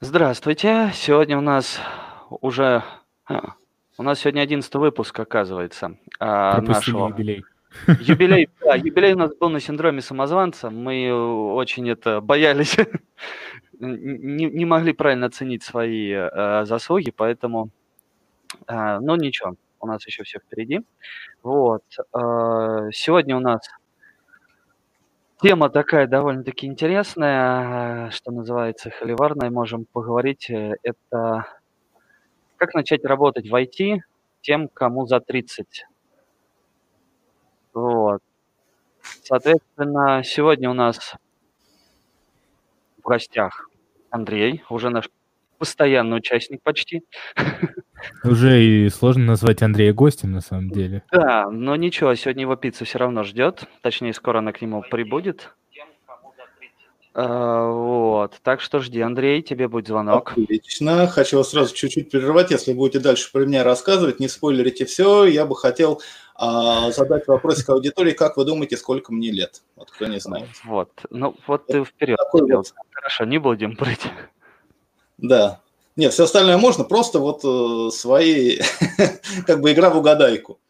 Здравствуйте. Сегодня у нас уже... а, У нас сегодня 11 выпуск, оказывается, а, Пропустили нашего... юбилей. Юбилей, да, юбилей у нас был на синдроме самозванца. Мы очень это боялись, не, не могли правильно оценить свои э, заслуги, поэтому, э, ну ничего, у нас еще все впереди. Вот. э, сегодня у нас тема такая довольно-таки интересная, э, что называется, холиварная. Можем поговорить. э, Это как начать работать в IT тем, кому за 30. Вот. Соответственно, сегодня у нас в гостях Андрей, уже наш постоянный участник почти. Уже и сложно назвать Андрея гостем, на самом деле. Да, но ничего, сегодня его пицца все равно ждет. Точнее, скоро она к нему прибудет. А, Вот. Так что жди, Андрей, тебе будет звонок. Отлично. Хочу вас сразу чуть-чуть прервать. Если будете дальше про меня рассказывать, не спойлерите все. Я бы хотел а, задать вопросик аудитории. Как вы думаете, сколько мне лет? Вот кто не знает. Вот. Ну, вот ты вперед. Такой вот. Хорошо, не будем прыть. Да. Нет, все остальное можно, просто вот э, свои, как бы игра в угадайку.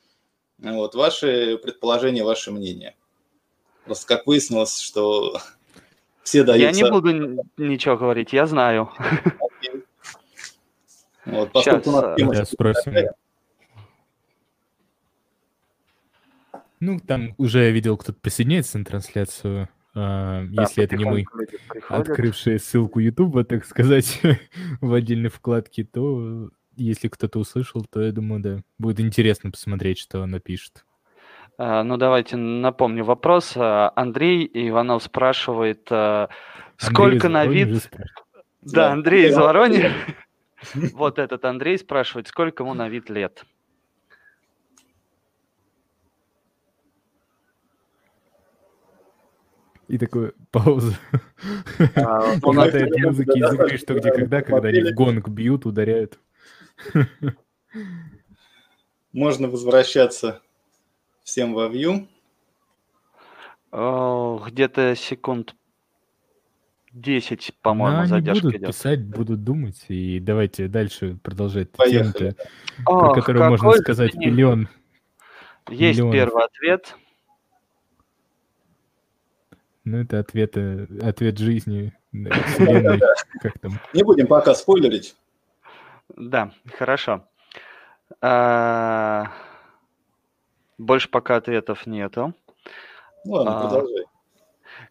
Вот, ваши предположения, ваше мнение. Просто как выяснилось, что все дают... Я не буду ничего говорить, я знаю. Вот, поскольку у Щас, нас тема Сейчас спросим. Ну, там уже я видел, кто-то присоединяется на трансляцию. А, Да, Если это не мы, открывшие ссылку Ютуба, так сказать, в отдельной вкладке, то если кто-то услышал, то я думаю, да, будет интересно посмотреть, что он напишет. А, Ну, давайте напомню вопрос. А, Андрей Иванов спрашивает, Андрей сколько из на вид... Да. Андрей из. Воронежа. Вот этот Андрей спрашивает, сколько ему на вид лет. И такой пауза. А, Не у нас- хватает музыки из игры «Что, где, когда», когда они в гонг бьют, ударяют. Можно возвращаться всем во view. О, Где-то секунд 10, по-моему, они задержка будут идет. писать, будут думать, и давайте дальше продолжать тему про которую можно сказать миллион. Есть первый ответ. Ну, это ответ, э, ответ жизни, как там. Не будем пока спойлерить. Да, хорошо. А, Больше пока ответов нету. Ладно, А. продолжай.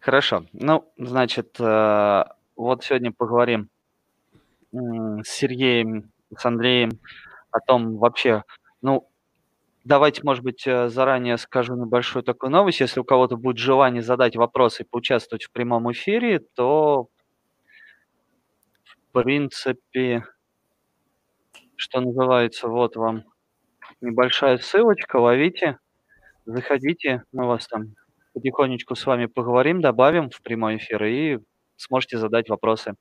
Хорошо. Ну, значит, э, вот сегодня поговорим с Сергеем, с Андреем о том вообще, ну, давайте, может быть, э, заранее скажу небольшую такую новость. Если у кого-то будет желание задать вопросы и поучаствовать в прямом эфире, то, в принципе, что называется, вот вам небольшая ссылочка, ловите, заходите, мы вас там потихонечку с вами поговорим, добавим в прямой эфир и сможете задать вопросы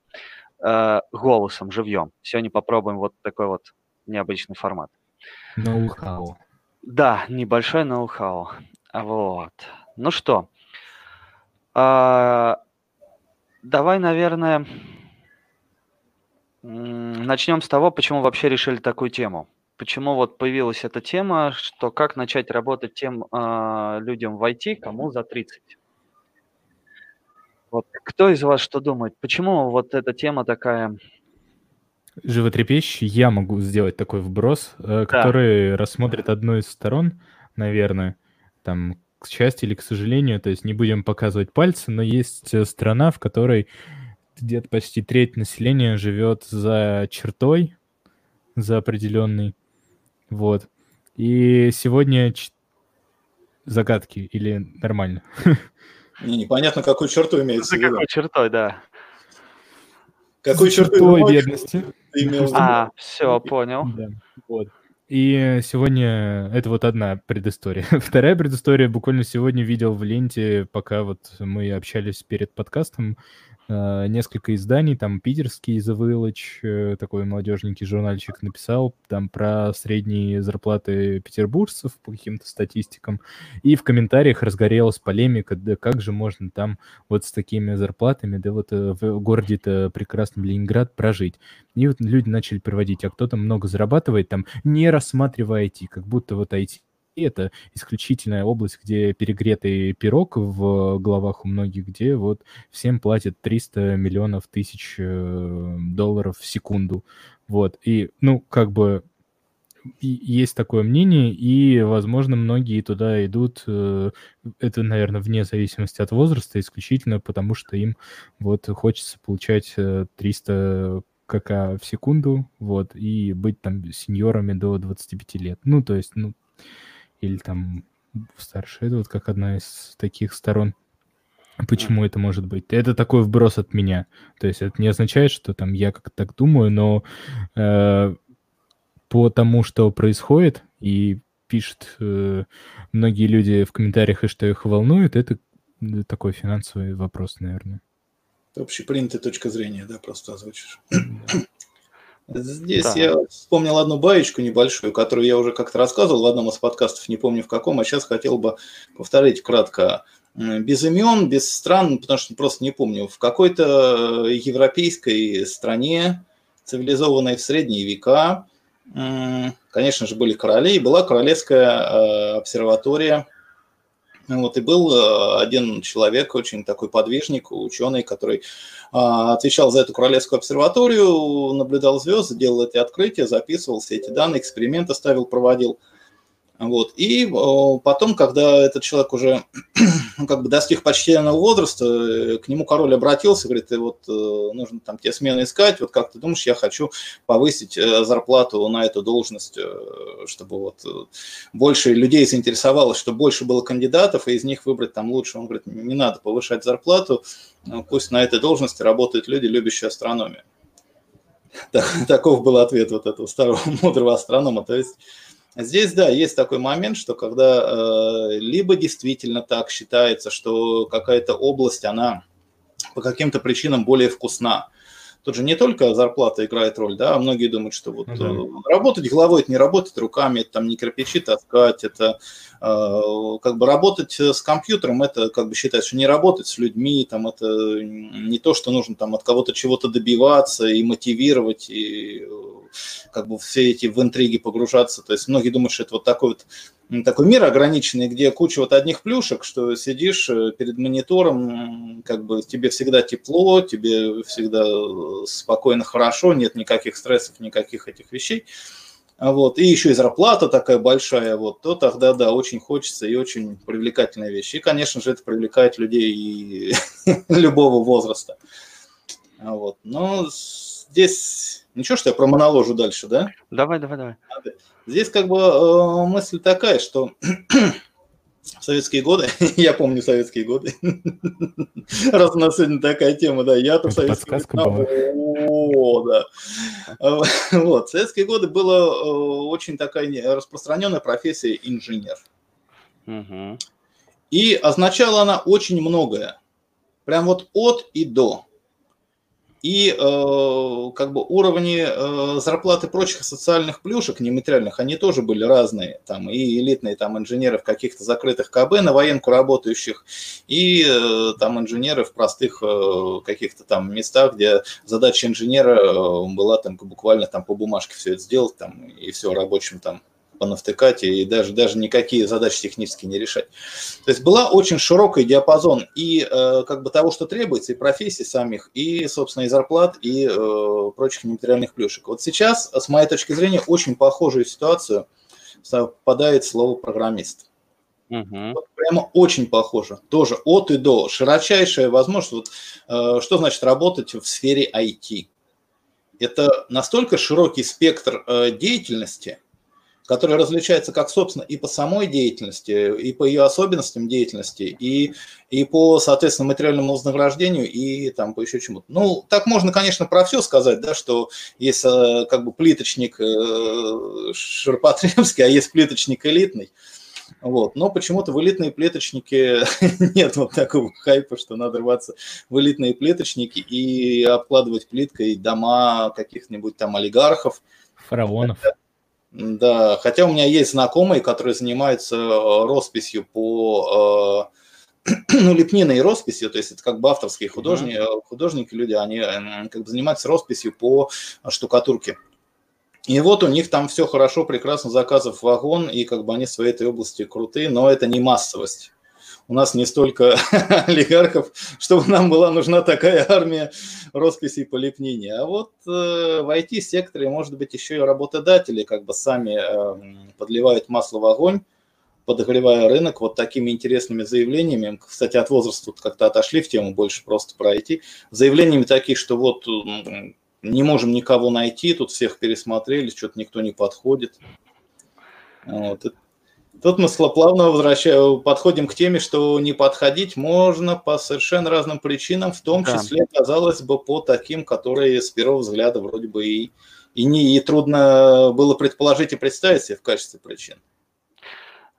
э, голосом, живьем. Сегодня попробуем вот такой вот необычный формат. Ноу-хау. Да, небольшой ноу-хау. А Вот. Ну что, а, давай, наверное, начнем с того, почему вообще решили такую тему. Почему вот появилась эта тема, что как начать работать тем а, людям в IT, кому за 30. Вот кто из вас что думает? Почему вот эта тема такая? Животрепещущий, я могу сделать такой вброс, э, который рассмотрит одну из сторон, наверное, там, к счастью или к сожалению, то есть не будем показывать пальцы, но есть э, страна, в которой где-то почти треть населения живет за чертой, за определенный, вот. И сегодня ч- загадки или нормально? Не, непонятно, какую черту имеется За в виду. какой чертой, да. Черту чертой бедности. ты имел? А, все, понял. Да, вот. И сегодня это вот одна предыстория. Вторая предыстория буквально сегодня видел в ленте, пока вот мы общались перед подкастом, несколько изданий, там питерский The Village, э, такой молодежненький журнальчик написал там про средние зарплаты петербуржцев по каким-то статистикам, и в комментариях разгорелась полемика, да как же можно там вот с такими зарплатами, да вот э, в городе-то прекрасном Ленинград прожить. И вот люди начали приводить, а кто-то много зарабатывает там, не рассматривая IT, как будто вот IT это исключительная область, где перегретый пирог в головах у многих, где вот всем платят 300 миллионов тысяч э, долларов в секунду. Вот, и, ну, как бы есть такое мнение, и, возможно, многие туда идут, э, это, наверное, вне зависимости от возраста, исключительно потому, что им вот хочется получать 300 э, КК в секунду, вот, и быть там сеньорами до 25 лет. Ну, то есть, ну, или там старше. Это вот как одна из таких сторон. Почему это может быть? Это такой вброс от меня. То есть это не означает, что там я как-то так думаю, но э, по тому, что происходит, и пишут э, многие люди в комментариях, и что их волнует, это такой финансовый вопрос, наверное. Общепринятая точка зрения, да, просто озвучишь. Здесь да. я вспомнил одну баечку небольшую, которую я уже как-то рассказывал в одном из подкастов, не помню в каком, а сейчас хотел бы повторить кратко. Без имен, без стран, потому что просто не помню. В какой-то европейской стране, цивилизованной в средние века, конечно же, были короли, и была королевская э, обсерватория – вот, и был э, один человек, очень такой подвижник, ученый, который а, отвечал за эту королевскую обсерваторию, наблюдал звезды, делал эти открытия, записывал все эти данные, эксперименты ставил, проводил. Вот. И потом, когда этот человек уже ну, как бы достиг почтенного возраста, э, к нему король обратился, говорит, вот э, нужно там тебе смены искать, вот как ты думаешь, я хочу повысить э, зарплату на эту должность, чтобы вот больше людей заинтересовалось, чтобы больше было кандидатов, и из них выбрать там лучше. Он говорит, не надо повышать зарплату, пусть на этой должности работают люди, любящие астрономию. Таков был ответ вот этого старого мудрого астронома. То есть Здесь, да, есть такой момент, что когда э, либо действительно так считается, что какая-то область, она по каким-то причинам более вкусна. Тут же не только зарплата играет роль, да, а многие думают, что вот да. работать головой, это не работать руками, это там не кирпичи таскать, это э, как бы работать с компьютером, это как бы считается, что не работать с людьми, там это не то, что нужно там от кого-то чего-то добиваться и мотивировать, и как бы все эти в интриги погружаться. То есть многие думают, что это вот такой вот такой мир ограниченный, где куча вот одних плюшек, что сидишь э, перед монитором, как бы тебе всегда тепло, тебе всегда э, спокойно, хорошо, нет никаких стрессов, никаких этих вещей. Вот, и еще и зарплата такая большая, вот, то тогда, да, очень хочется и очень привлекательная вещь. И, конечно же, это привлекает людей любого возраста. Вот. Но здесь Ничего, что я про моноложу дальше, да? Давай, давай, давай. Здесь как бы э, мысль такая, что в советские годы, я помню советские годы, раз у нас сегодня такая тема, да, я-то в советские годы, о, да. Вот, в советские годы была э, очень такая распространенная профессия инженер. И означала она очень многое. Прям вот от и до и э, как бы уровни э, зарплаты прочих социальных плюшек нематериальных, они тоже были разные. Там и элитные там инженеры в каких-то закрытых КБ на военку работающих, и э, там инженеры в простых э, каких-то там местах, где задача инженера э, была там буквально там по бумажке все это сделать там и все рабочим там понавтыкать и даже, даже никакие задачи технически не решать. То есть была очень широкий диапазон и э, как бы того, что требуется, и профессий самих, и, собственно, и зарплат, и э, прочих нематериальных плюшек. Вот сейчас, с моей точки зрения, очень похожую ситуацию совпадает слово «программист». Угу. Вот прямо очень похоже. Тоже от и до. Широчайшая возможность. Вот, э, что значит работать в сфере IT? Это настолько широкий спектр э, деятельности – который различается как, собственно, и по самой деятельности, и по ее особенностям деятельности, и, и по, соответственно, материальному вознаграждению, и там по еще чему-то. Ну, так можно, конечно, про все сказать, да, что есть как бы плиточник э, ширпотребский, а есть плиточник элитный. Вот. Но почему-то в элитные плиточники нет вот такого хайпа, что надо рваться в элитные плиточники и обкладывать плиткой дома каких-нибудь там олигархов. Фараонов. Да, хотя у меня есть знакомые, которые занимаются э, росписью по э, ну, лепниной росписью, то есть это как бы авторские художники, mm-hmm. художники люди, они как бы занимаются росписью по штукатурке. И вот у них там все хорошо, прекрасно, заказов вагон, и как бы они в своей этой области крутые, но это не массовость. У нас не столько олигархов, чтобы нам была нужна такая армия росписей по лепнине. А вот э, в IT-секторе, может быть, еще и работодатели как бы сами э, подливают масло в огонь, подогревая рынок вот такими интересными заявлениями. Кстати, от возраста тут как-то отошли в тему больше просто про IT. Заявлениями такие, что вот не можем никого найти, тут всех пересмотрели, что-то никто не подходит. Вот. Тут мы плавно возвращаем, подходим к теме, что не подходить можно по совершенно разным причинам, в том да. числе, казалось бы, по таким, которые с первого взгляда вроде бы и, и, не, и трудно было предположить и представить себе в качестве причин.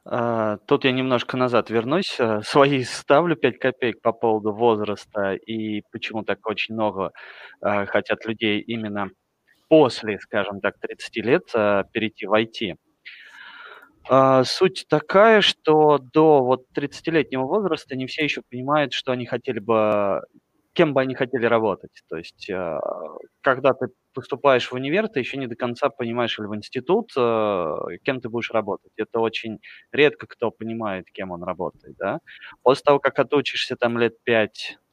А, тут я немножко назад вернусь. Э, свои ставлю 5 копеек по поводу возраста и почему так очень много э, хотят людей именно после, скажем так, 30 лет э, перейти в IT. А, суть такая, что до вот 30-летнего возраста не все еще понимают, что они хотели бы кем бы они хотели работать. То есть, э, когда ты поступаешь в универ, ты еще не до конца понимаешь, или в институт, э, кем ты будешь работать. Это очень редко кто понимает, кем он работает. Да? После того, как отучишься там лет пять ну,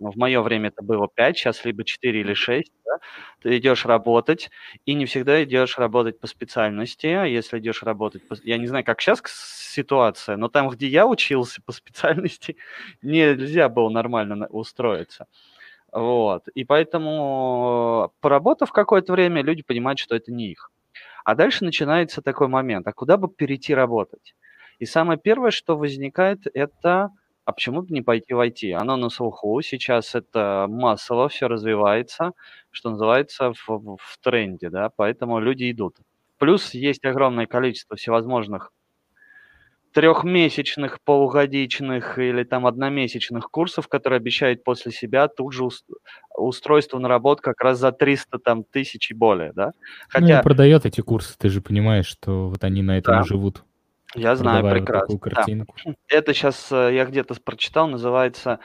в мое время это было 5, сейчас либо 4 или 6, да, ты идешь работать, и не всегда идешь работать по специальности, а если идешь работать, по... я не знаю, как сейчас ситуация, но там, где я учился по специальности, нельзя было нормально устроиться. Вот. И поэтому, поработав какое-то время, люди понимают, что это не их. А дальше начинается такой момент, а куда бы перейти работать? И самое первое, что возникает, это а почему бы не пойти в IT? Оно на слуху, сейчас это массово все развивается, что называется, в, в тренде, да, поэтому люди идут. Плюс есть огромное количество всевозможных трехмесячных, полугодичных или там одномесячных курсов, которые обещают после себя тут же устройство на работу как раз за 300 там, тысяч и более, да? Хотя... Ну, и продает эти курсы, ты же понимаешь, что вот они на этом да. живут. Я знаю прекрасно. Вот картинку. Да. Это сейчас э, я где-то прочитал, называется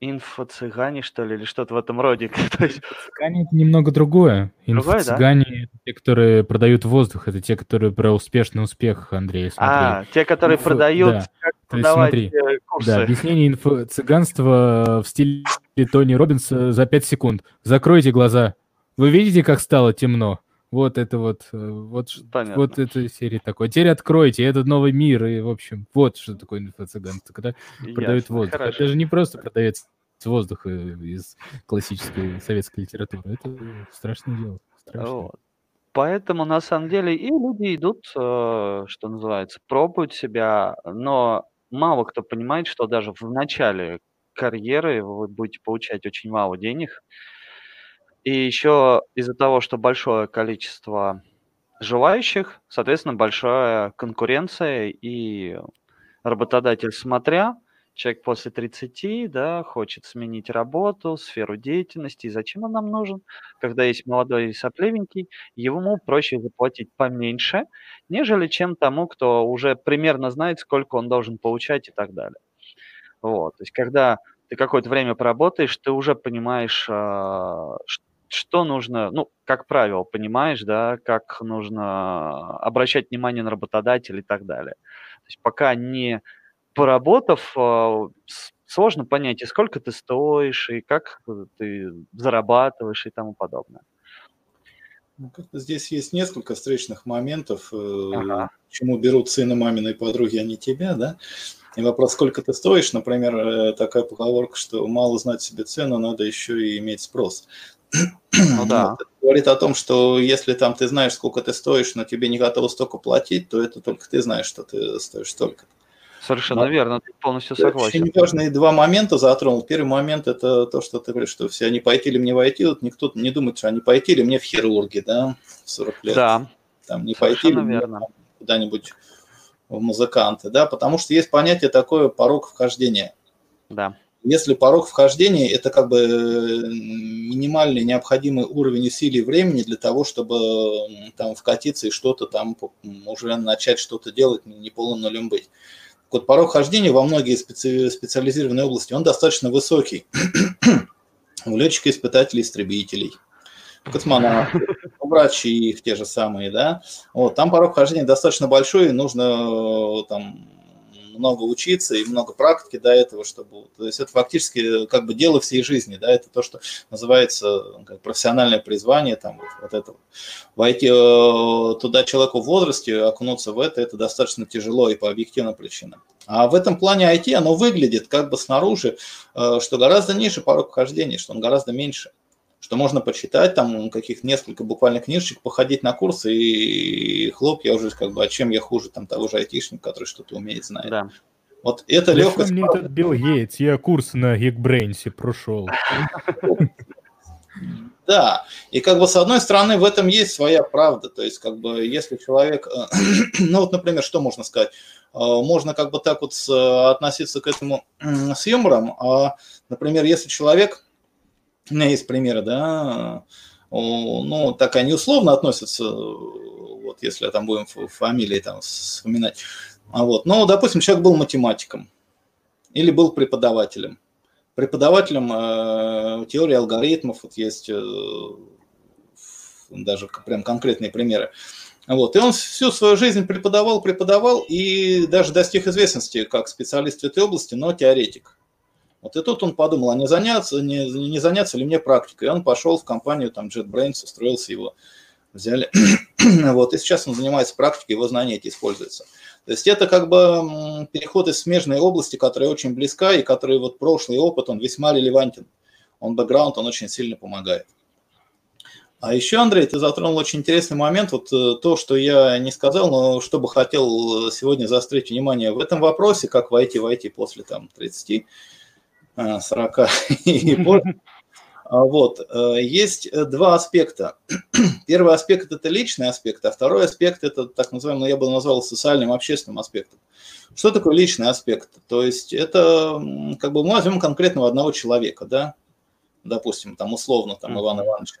инфо-цыгане, что ли, или что-то в этом роде. Цыгане это немного другое. Инфо-цыгане да? это те, которые продают воздух, это те, которые про успешный успех, Андрей, смотри. А, те, которые Инфо... продают, да. как То есть, смотри, э, курсы. Да, объяснение инфо-цыганства в стиле Тони Робинса за 5 секунд. Закройте глаза. Вы видите, как стало темно? Вот это вот, э, вот, Понятно. вот эта серия такой. Теперь откройте, этот новый мир, и, в общем, вот что такое инфо-цыганство, когда Ясно, продают воздух. Хорошо. Это же не просто продается воздух э, из классической советской литературы. Это страшное дело. Страшное. Вот. Поэтому, на самом деле, и люди идут, э, что называется, пробуют себя, но мало кто понимает, что даже в начале карьеры вы будете получать очень мало денег, и еще из-за того, что большое количество желающих, соответственно, большая конкуренция, и работодатель, смотря, человек после 30, да, хочет сменить работу, сферу деятельности, и зачем он нам нужен, когда есть молодой и сопливенький, ему проще заплатить поменьше, нежели чем тому, кто уже примерно знает, сколько он должен получать и так далее. Вот, то есть когда ты какое-то время поработаешь, ты уже понимаешь, а, что нужно, ну, как правило, понимаешь, да, как нужно обращать внимание на работодателя и так далее. То есть пока не поработав, а, сложно понять, и сколько ты стоишь, и как ты зарабатываешь и тому подобное. Ну, здесь есть несколько встречных моментов, э, ага. почему берут сына маминой подруги, а не тебя, да? И вопрос, сколько ты стоишь, например, э, такая поговорка, что мало знать себе цену, надо еще и иметь спрос. Ну да. Это говорит о том, что если там ты знаешь, сколько ты стоишь, но тебе не готовы столько платить, то это только ты знаешь, что ты стоишь столько. Совершенно но, верно, ты полностью согласен. Очень важные два момента затронул. Первый момент это то, что ты говоришь, что все, они пойти ли мне войти, вот никто не думает, что они пойти ли мне в хирурги, да, в 40 лет. Да. Там не пойти ли мне куда-нибудь в музыканты, да, потому что есть понятие такое порог вхождения. Да. Если порог вхождения – это как бы минимальный необходимый уровень усилий времени для того, чтобы там вкатиться и что-то там уже начать что-то делать, не полным нулем быть. Вот порог вхождения во многие специ... специализированные области, он достаточно высокий. У летчика-испытателей, истребителей, космонавтов, врачи их те же самые, да. Вот, там порог вхождения достаточно большой, нужно там много учиться и много практики до этого, чтобы... То есть это фактически как бы дело всей жизни, да, это то, что называется как профессиональное призвание, там вот, вот это. Войти э, туда человеку в возрасте, окунуться в это, это достаточно тяжело и по объективным причинам. А в этом плане IT оно выглядит как бы снаружи, э, что гораздо ниже порог вхождения, что он гораздо меньше что можно почитать, там каких несколько буквально книжечек, походить на курсы, и хлоп, я уже как бы, а чем я хуже там того же айтишника, который что-то умеет, знает. Да. Вот это Зачем легкость... мне этот Билл Гейтс? Я курс на Geekbrains прошел. Да, и как бы с одной стороны в этом есть своя правда, то есть как бы если человек, э, ну вот, например, что можно сказать, э, можно как бы так вот относиться к этому с юмором, а, например, если человек у меня есть примеры, да, ну, так они условно относятся, вот если там будем фамилии там вспоминать. А вот, но, допустим, человек был математиком или был преподавателем. Преподавателем э, теории алгоритмов, вот есть э, даже прям конкретные примеры. Вот. И он всю свою жизнь преподавал, преподавал и даже достиг известности как специалист в этой области, но теоретик. Вот и тут он подумал, а не заняться, не, не заняться ли мне практикой. И он пошел в компанию там JetBrains, устроился его, взяли. вот, и сейчас он занимается практикой, его знания эти используются. То есть это как бы переход из смежной области, которая очень близка, и который вот прошлый опыт, он весьма релевантен. Он бэкграунд, он очень сильно помогает. А еще, Андрей, ты затронул очень интересный момент, вот э, то, что я не сказал, но что бы хотел сегодня заострить внимание в этом вопросе, как войти, войти после там 30, 40 и позже. А вот. Э, есть э, два аспекта. Первый аспект – это личный аспект, а второй аспект – это так называемый, ну, я бы назвал социальным, общественным аспектом. Что такое личный аспект? То есть это, как бы мы возьмем конкретного одного человека, да, допустим, там условно, там Иван Иванович.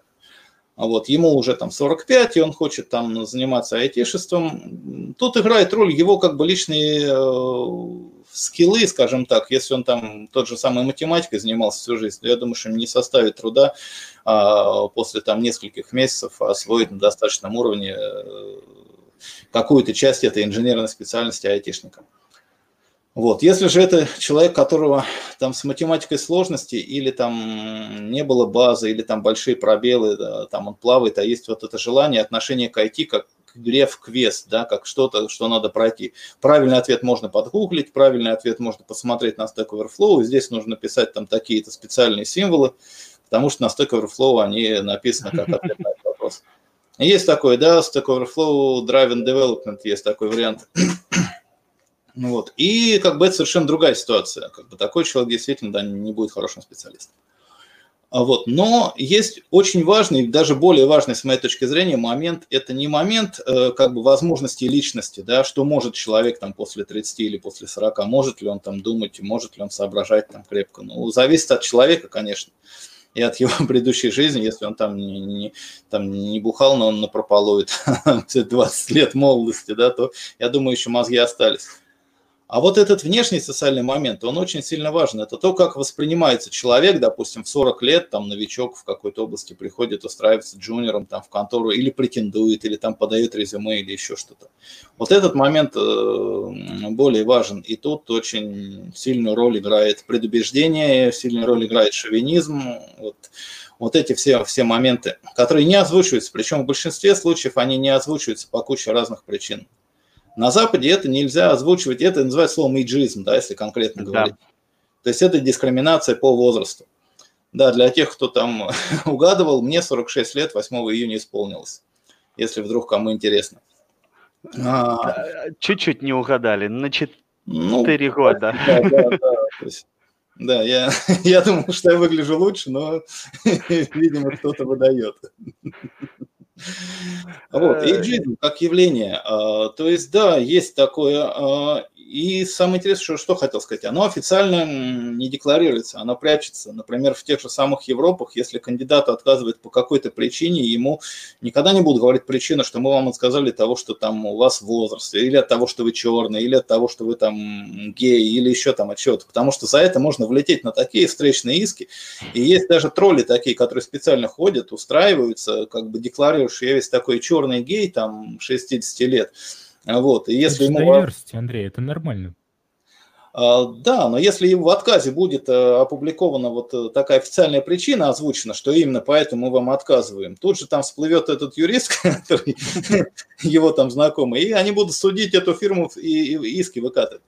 А вот ему уже там 45, и он хочет там заниматься айтишеством. Тут играет роль его как бы личные э, скиллы, скажем так, если он там тот же самый математикой занимался всю жизнь, я думаю, что ему не составит труда а, после там нескольких месяцев освоить на достаточном уровне э, какую-то часть этой инженерной специальности айтишника. Вот. Если же это человек, которого там с математикой сложности или там не было базы, или там большие пробелы, да, там он плавает, а есть вот это желание, отношение к IT как игре в квест, да, как что-то, что надо пройти. Правильный ответ можно подгуглить, правильный ответ можно посмотреть на Stack Overflow, и здесь нужно писать там такие-то специальные символы, потому что на Stack Overflow они написаны как ответ на этот вопрос. Есть такой, да, Stack Overflow Driven Development, есть такой вариант. Вот. И как бы это совершенно другая ситуация. Как бы такой человек действительно да, не будет хорошим специалистом. А вот. Но есть очень важный, даже более важный, с моей точки зрения, момент. Это не момент э, как бы возможности личности, да, что может человек там после 30 или после 40, может ли он там думать, может ли он соображать там крепко. Ну, зависит от человека, конечно, и от его предыдущей жизни, если он там не, не, там не бухал, но он напропалует 20 лет молодости, да, то, я думаю, еще мозги остались. А вот этот внешний социальный момент, он очень сильно важен. Это то, как воспринимается человек, допустим, в 40 лет, там, новичок в какой-то области приходит, устраивается джуниором там в контору, или претендует, или там подает резюме, или еще что-то. Вот этот момент э, более важен. И тут очень сильную роль играет предубеждение, сильную роль играет шовинизм. Вот, вот эти все, все моменты, которые не озвучиваются. Причем в большинстве случаев они не озвучиваются по куче разных причин. На Западе это нельзя озвучивать, это называется словом иджизм, да, если конкретно говорить. Да. То есть это дискриминация по возрасту. Да, для тех, кто там угадывал, мне 46 лет 8 июня исполнилось, если вдруг кому интересно. А, чуть-чуть не угадали, на 4 ну, года. Да, да, да. Есть, да я, я думал, что я выгляжу лучше, но, видимо, кто-то выдает. Вот, эйджизм как явление. А, то есть, да, есть такое. И самое интересное, что, что хотел сказать, оно официально не декларируется, оно прячется. Например, в тех же самых Европах, если кандидату отказывает по какой-то причине, ему никогда не будут говорить причину, что мы вам отказали того, что там у вас возраст, или от того, что вы черный, или от того, что вы там гей, или еще там от чего-то. Потому что за это можно влететь на такие встречные иски. И есть даже тролли такие, которые специально ходят, устраиваются, как бы декларируют, что я весь такой черный гей, там, 60 лет. Вот, и если это ему... diversity, Андрей, это нормально. А, да, но если в отказе будет э, опубликована вот э, такая официальная причина озвучена, что именно поэтому мы вам отказываем, тут же там всплывет этот юрист, который его там знакомый, и они будут судить эту фирму и иски выкатывать.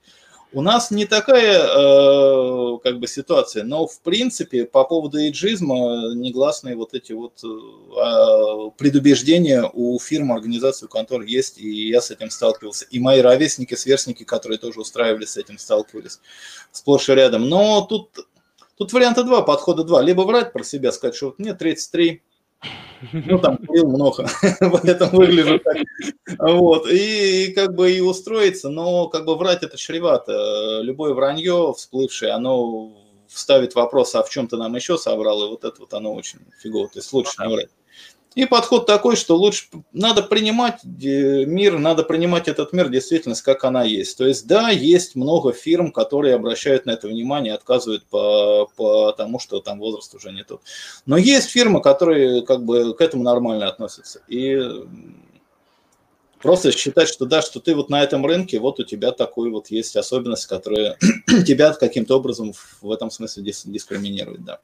У нас не такая э, как бы ситуация, но в принципе по поводу эйджизма негласные вот эти вот э, предубеждения у фирм, организаций, у контор есть, и я с этим сталкивался. И мои ровесники, сверстники, которые тоже устраивались с этим, сталкивались сплошь и рядом. Но тут, тут варианта два, подхода два. Либо врать про себя, сказать, что вот мне 33, ну, там курил много, поэтому выгляжу так. Вот, и как бы и устроиться, но как бы врать это чревато. Любое вранье всплывшее, оно вставит вопрос, а в чем ты нам еще соврал, и вот это вот оно очень фигово, то есть лучше не врать. И подход такой, что лучше надо принимать мир, надо принимать этот мир, действительность, как она есть. То есть, да, есть много фирм, которые обращают на это внимание, отказывают по, по тому, что там возраст уже не тот. Но есть фирмы, которые как бы к этому нормально относятся. И просто считать, что да, что ты вот на этом рынке, вот у тебя такой вот есть особенность, которая тебя каким-то образом в этом смысле дискриминирует, да.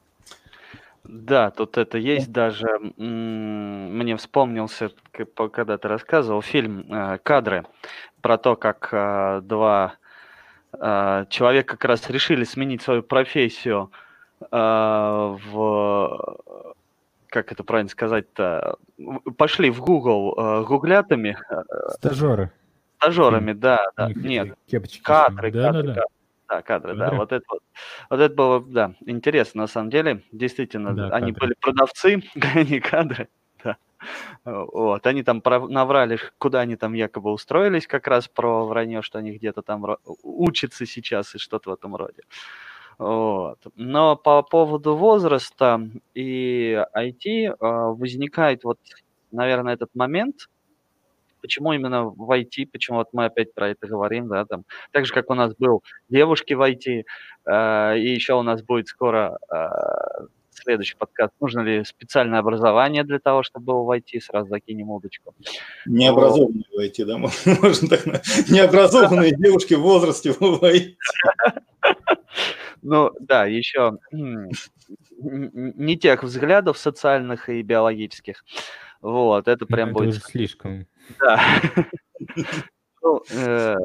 Да, тут это есть даже. Мне вспомнился, когда ты рассказывал, фильм э, «Кадры» про то, как э, два э, человека как раз решили сменить свою профессию в как это правильно сказать-то, пошли в Google гуглятами. Стажеры. Стажерами, да, да. Нет, кадры, да, кадры, да, да. Да, кадры, да. Вот это вот, вот это было, да, интересно на самом деле. Действительно, да, они кадры. были продавцы, а не кадры. Да. Вот, они там наврали, куда они там якобы устроились, как раз про вранье, что они где-то там учатся сейчас и что-то в этом роде. Вот. Но по поводу возраста и IT а, возникает вот, наверное, этот момент, Почему именно в IT, почему вот мы опять про это говорим, да, там, так же, как у нас был девушки в IT, э, и еще у нас будет скоро э, следующий подкаст. Нужно ли специальное образование для того, чтобы был в IT? Сразу закинем удочку. Необразованные в IT, да, можно так Необразованные девушки в возрасте в IT. Ну, да, еще не тех взглядов социальных и биологических. Вот, это прям это будет... Уже слишком. Да. Ну, э,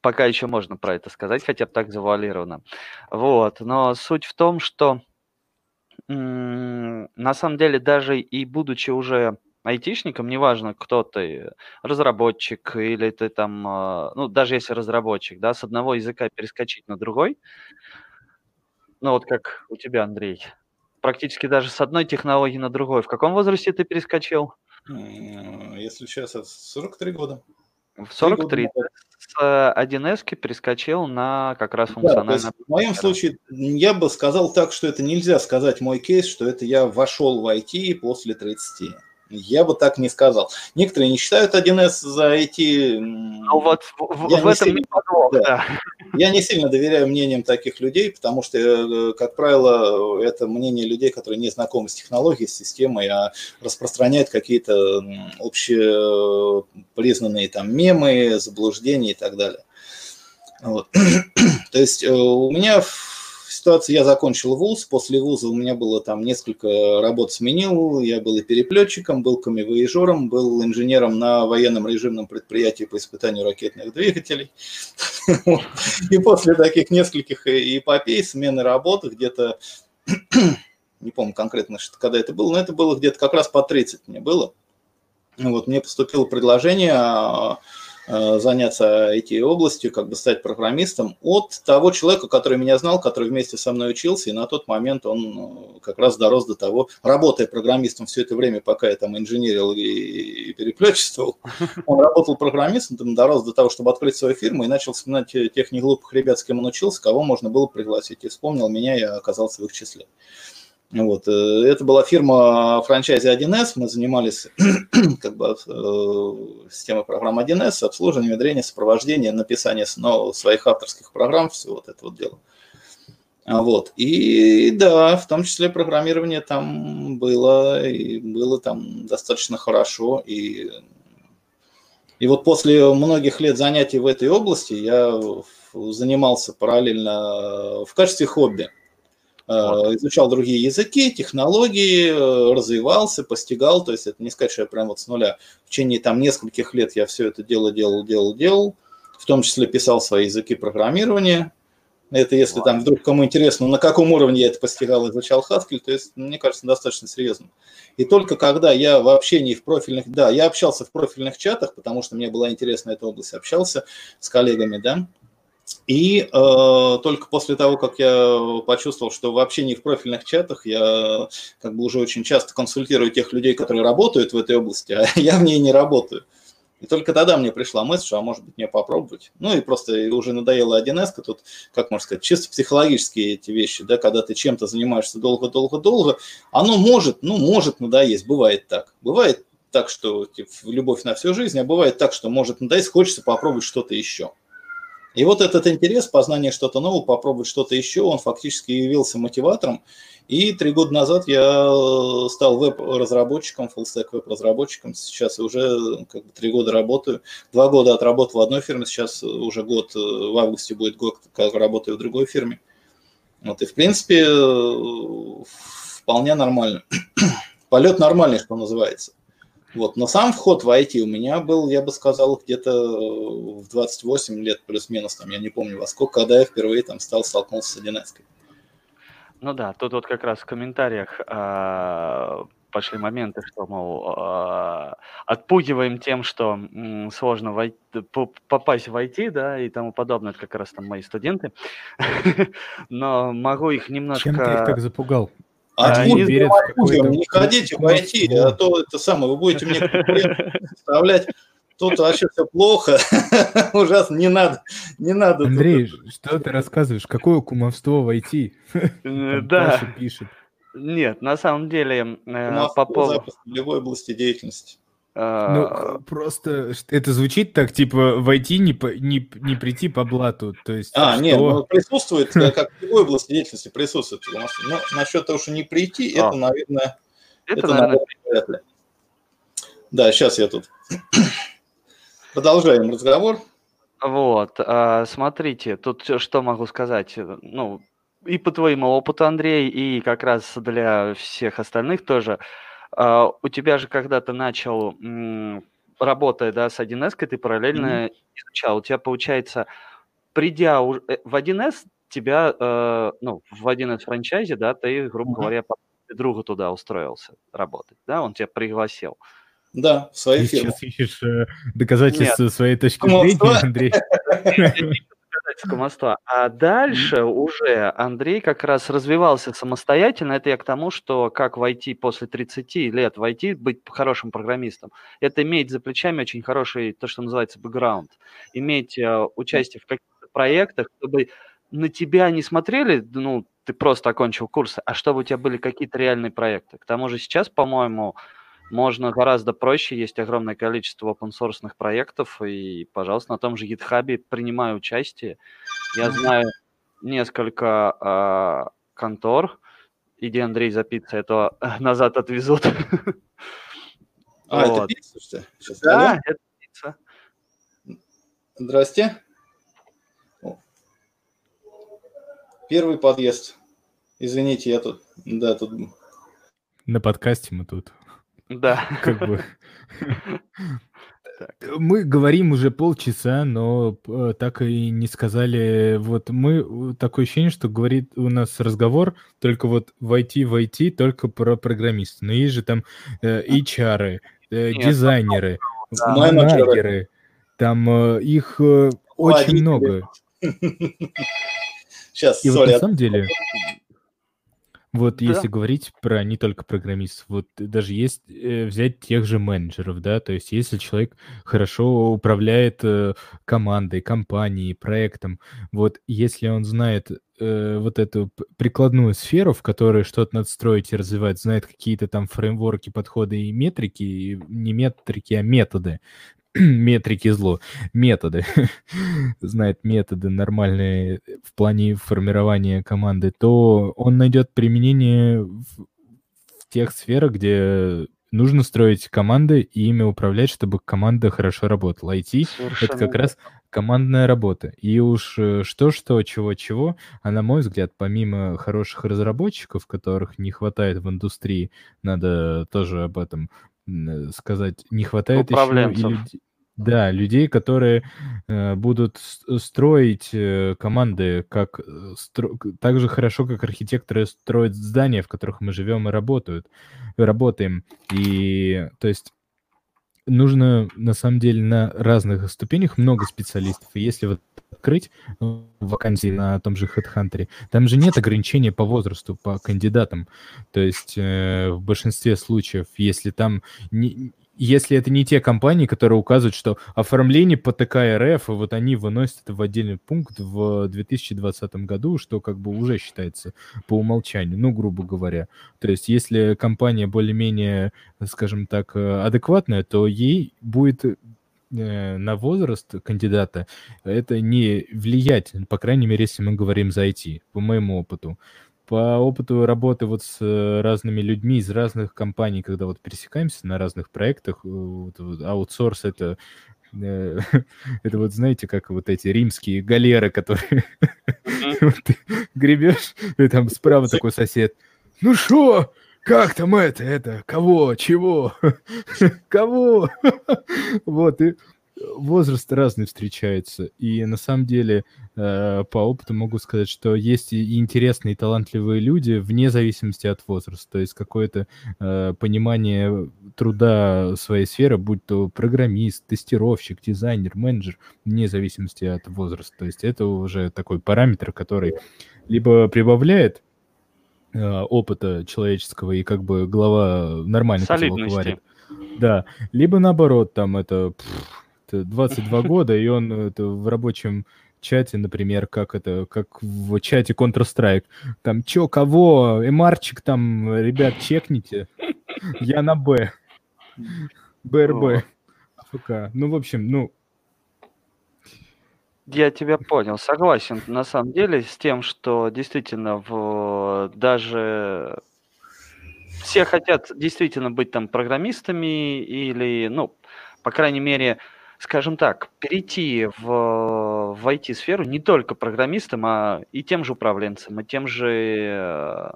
пока еще можно про это сказать, хотя бы так завуалировано. Вот, но суть в том, что на самом деле даже и будучи уже айтишником, неважно, кто ты, разработчик или ты там, э, ну, даже если разработчик, да, с одного языка перескочить на другой, ну, вот как у тебя, Андрей, практически даже с одной технологии на другой. В каком возрасте ты перескочил? Если сейчас, это 43 года. В 43 года. с 1С перескочил на как раз функциональное. Да, в моем случае я бы сказал так, что это нельзя сказать мой кейс, что это я вошел в IT после 30. Я бы так не сказал. Некоторые не считают 1С за IT. Ну вот в, в этом сильно, не подвох, да. да. Я не сильно доверяю мнениям таких людей, потому что, э, как правило, это мнение людей, которые не знакомы с технологией, с системой, а распространяют какие-то общепризнанные там мемы, заблуждения и так далее. Вот. То есть э, у меня ситуации я закончил вуз, после вуза у меня было там несколько работ сменил, я был и переплетчиком, был камевоежером, был инженером на военном режимном предприятии по испытанию ракетных двигателей. И после таких нескольких эпопей, смены работы, где-то, не помню конкретно, когда это было, но это было где-то как раз по 30 мне было. Вот, мне поступило предложение Э, заняться IT-областью, как бы стать программистом, от того человека, который меня знал, который вместе со мной учился, и на тот момент он э, как раз дорос до того, работая программистом все это время, пока я там инженерил и переплетчествовал, он работал программистом, там дорос до того, чтобы открыть свою фирму, и начал вспоминать тех неглупых ребят, с кем он учился, кого можно было пригласить. И вспомнил меня, я оказался в их числе. Вот. Э, это была фирма франчайзи 1С, мы занимались как бы, э, системой программ 1С, обслуживанием, внедрением, сопровождением, написанием ну, своих авторских программ, все вот это вот дело. А вот. И да, в том числе программирование там было, и было там достаточно хорошо. И, и вот после многих лет занятий в этой области я занимался параллельно в качестве хобби – изучал другие языки, технологии, э, развивался, постигал, то есть это не сказать, что я прям вот с нуля. В течение там нескольких лет я все это дело делал, делал, делал, в том числе писал свои языки программирования. Это если там вдруг кому интересно, на каком уровне я это постигал, изучал Haskell, то есть, мне кажется, достаточно серьезно. И только когда я в общении в профильных, да, я общался в профильных чатах, потому что мне была интересна эта область, общался с коллегами, да, и э, только после того, как я почувствовал, что вообще не в профильных чатах, я как бы уже очень часто консультирую тех людей, которые работают в этой области, а я в ней не работаю. И только тогда мне пришла мысль, что, а может быть, мне попробовать. Ну и просто уже надоело 1С, тут, как можно сказать, чисто психологические эти вещи, да, когда ты чем-то занимаешься долго-долго-долго, оно может, ну, может надоесть, бывает так. Бывает так, что типа, любовь на всю жизнь, а бывает так, что может надоесть, хочется попробовать что-то еще. И вот этот интерес, познание что-то нового, попробовать что-то еще, он фактически явился мотиватором. И три года назад я э, стал веб-разработчиком, full-stack веб-разработчиком. Сейчас уже как бы три года работаю. Два года отработал в одной фирме, сейчас уже год, э, в августе будет год, как работаю в другой фирме. Вот, и в принципе э, вполне нормально. Полет нормальный, что называется. Вот. Но сам вход в IT у меня был, я бы сказал, где-то в 28 лет плюс-минус, там, я не помню во сколько, когда я впервые там стал столкнулся с 1 Ну да, тут вот как раз в комментариях э, пошли моменты, что, мол, э, отпугиваем тем, что м, сложно войти, попасть в IT, да, и тому подобное, это как раз там мои студенты. Но могу их немножко... Чем ты их так запугал? А они верят в не ходите войти, а то это самое, вы будете мне составлять тут вообще все плохо, ужасно, не надо, не надо. Андрей, тут... что ты рассказываешь? Какое кумовство войти? Э, да. пишет. Нет, на самом деле... Э, по поводу... в любой области деятельности. Ну, а, просто это звучит так, типа, войти, не, по, не, не прийти по блату, то есть... А, что... нет, ну, присутствует, как в любой области деятельности присутствует. Но ну, насчет того, что не прийти, а. это, наверное, это, это наверное, вряд ли. Да, сейчас я тут. Продолжаем разговор. Вот, а, смотрите, тут что могу сказать, ну, и по твоему опыту, Андрей, и как раз для всех остальных тоже, а, у тебя же когда-то начал, работая, да, с 1С, ты параллельно mm-hmm. изучал. У тебя, получается, придя э, в 1С, тебя, э, ну, в 1С франчайзе, да, ты, грубо mm-hmm. говоря, по другу туда устроился работать, да, он тебя пригласил. Да, в своей фирме. Сейчас ищешь э, доказательства Нет. своей точки зрения, Андрей? кумовства. А дальше уже Андрей как раз развивался самостоятельно. Это я к тому, что как войти после 30 лет, войти, быть хорошим программистом. Это иметь за плечами очень хороший, то, что называется, бэкграунд. Иметь э, участие в каких-то проектах, чтобы на тебя не смотрели, ну, ты просто окончил курсы, а чтобы у тебя были какие-то реальные проекты. К тому же сейчас, по-моему, можно гораздо проще, есть огромное количество open source проектов, и, пожалуйста, на том же GitHub принимаю участие. Я знаю несколько э, контор, иди, Андрей, за пиццей, это назад отвезут. А, вот. это пицца, что ли? Да, это пицца. Здрасте. Первый подъезд. Извините, я тут, да, тут... На подкасте мы тут. Да. Как бы. Мы говорим уже полчаса, но э, так и не сказали. Вот мы э, такое ощущение, что говорит у нас разговор только вот войти войти только про программистов. Но есть же там э, HR, э, дизайнеры, да. менеджеры. Там э, их э, очень много. Сейчас, И вот на самом деле, вот да. если говорить про не только программистов, вот даже есть э, взять тех же менеджеров, да, то есть если человек хорошо управляет э, командой, компанией, проектом, вот если он знает э, вот эту прикладную сферу, в которой что-то надо строить и развивать, знает какие-то там фреймворки, подходы и метрики, не метрики, а методы, метрики зло, методы, знает методы нормальные в плане формирования команды, то он найдет применение в, в тех сферах, где нужно строить команды и ими управлять, чтобы команда хорошо работала. IT — это как раз командная работа. И уж э, что-что, чего-чего, а на мой взгляд, помимо хороших разработчиков, которых не хватает в индустрии, надо тоже об этом сказать, не хватает еще и людей. Да, людей, которые э, будут строить э, команды как э, стро... так же хорошо, как архитекторы строят здания, в которых мы живем и работают, работаем. И то есть нужно на самом деле на разных ступенях много специалистов. И если вот открыть э, вакансии на том же HeadHunter, там же нет ограничения по возрасту, по кандидатам. То есть э, в большинстве случаев, если там не, если это не те компании, которые указывают, что оформление по ТК РФ, вот они выносят это в отдельный пункт в 2020 году, что как бы уже считается по умолчанию, ну, грубо говоря. То есть если компания более-менее, скажем так, э, адекватная, то ей будет э, на возраст кандидата это не влиять, по крайней мере, если мы говорим за IT, по моему опыту по опыту работы вот с э, разными людьми из разных компаний, когда вот пересекаемся на разных проектах, э, вот, вот, аутсорс это э, это вот знаете, как вот эти римские галеры, которые гребешь, и там справа такой сосед. Ну что, как там это, это, кого, чего, кого? Вот, и возраст разный встречается. И на самом деле э, по опыту могу сказать, что есть и интересные, и талантливые люди вне зависимости от возраста. То есть какое-то э, понимание труда своей сферы, будь то программист, тестировщик, дизайнер, менеджер, вне зависимости от возраста. То есть это уже такой параметр, который либо прибавляет э, опыта человеческого и как бы голова нормально говорит. Да, либо наоборот, там это... Пфф, 22 года, и он это, в рабочем чате, например, как это, как в чате Counter-Strike. Там, чё, кого? Эмарчик там, ребят, чекните. Я на Б. БРБ. АФК. Ну, в общем, ну... Я тебя понял, согласен на самом деле с тем, что действительно в даже все хотят действительно быть там программистами или, ну, по крайней мере, скажем так, перейти в, в IT-сферу не только программистам, а и тем же управленцам, и тем же... Э,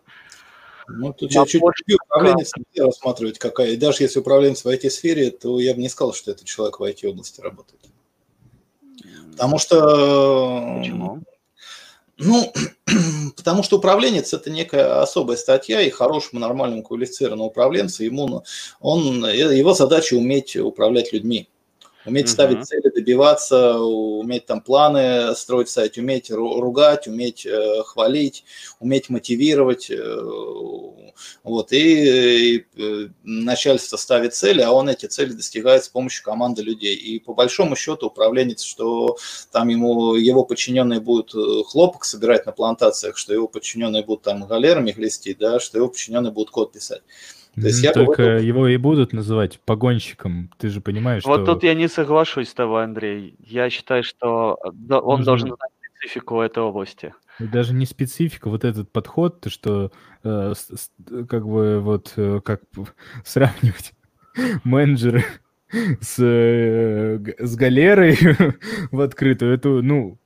ну, тут чуть-чуть управленец рассматривать какая. И даже если управленец в IT-сфере, то я бы не сказал, что этот человек в IT-области работает. Потому что... Почему? Ну, потому что управленец – это некая особая статья, и хорошему, нормальному, квалифицированному управленцу, ему, он, его задача уметь управлять людьми уметь uh-huh. ставить цели, добиваться, уметь там планы строить в сайте, уметь ругать, уметь э, хвалить, уметь мотивировать. Э, вот, и, и э, начальство ставит цели, а он эти цели достигает с помощью команды людей. И по большому счету управленец, что там ему его подчиненные будут э, хлопок собирать на плантациях, что его подчиненные будут там галерами глистить, да, что его подчиненные будут код писать. То есть я Только этом... его и будут называть погонщиком, ты же понимаешь, Вот что... тут я не соглашусь с тобой, Андрей. Я считаю, что он Нужно... должен знать специфику этой области. Даже не специфика, вот этот подход, то что э, с, как бы вот э, как сравнивать менеджеры с, э, с галерой в открытую, это, ну,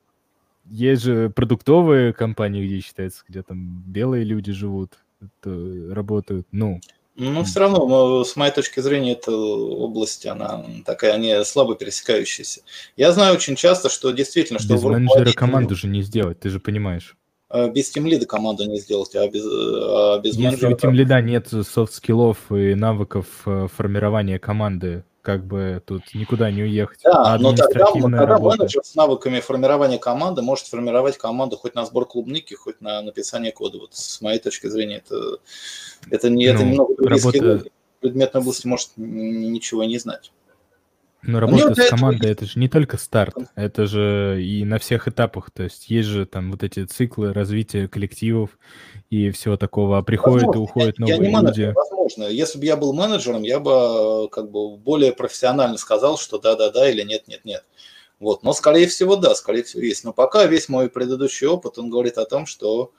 есть же продуктовые компании, где считается, где там белые люди живут, работают, ну, ну, все равно, с моей точки зрения, эта область, она такая, не слабо пересекающаяся. Я знаю очень часто, что действительно, что... Без менеджера команду же не сделать, ты же понимаешь. А, без тимлида команду не сделать, а без, а без Если менеджера... у тимлида нет софт-скиллов и навыков э, формирования команды, как бы тут никуда не уехать. Да, а но тогда, тогда менеджер с навыками формирования команды может формировать команду хоть на сбор клубники, хоть на написание кода. Вот с моей точки зрения это, это, не, ну, это немного работа... предметной области может ничего не знать. Но работа с командой это же не только старт, это же и на всех этапах. То есть есть же там вот эти циклы развития коллективов и всего такого. А приходят возможно, и уходят я, новые я не менеджер, люди. Возможно. Если бы я был менеджером, я бы как бы более профессионально сказал, что да-да-да или нет-нет-нет. Вот. Но, скорее всего, да, скорее всего, есть. Но пока весь мой предыдущий опыт, он говорит о том, что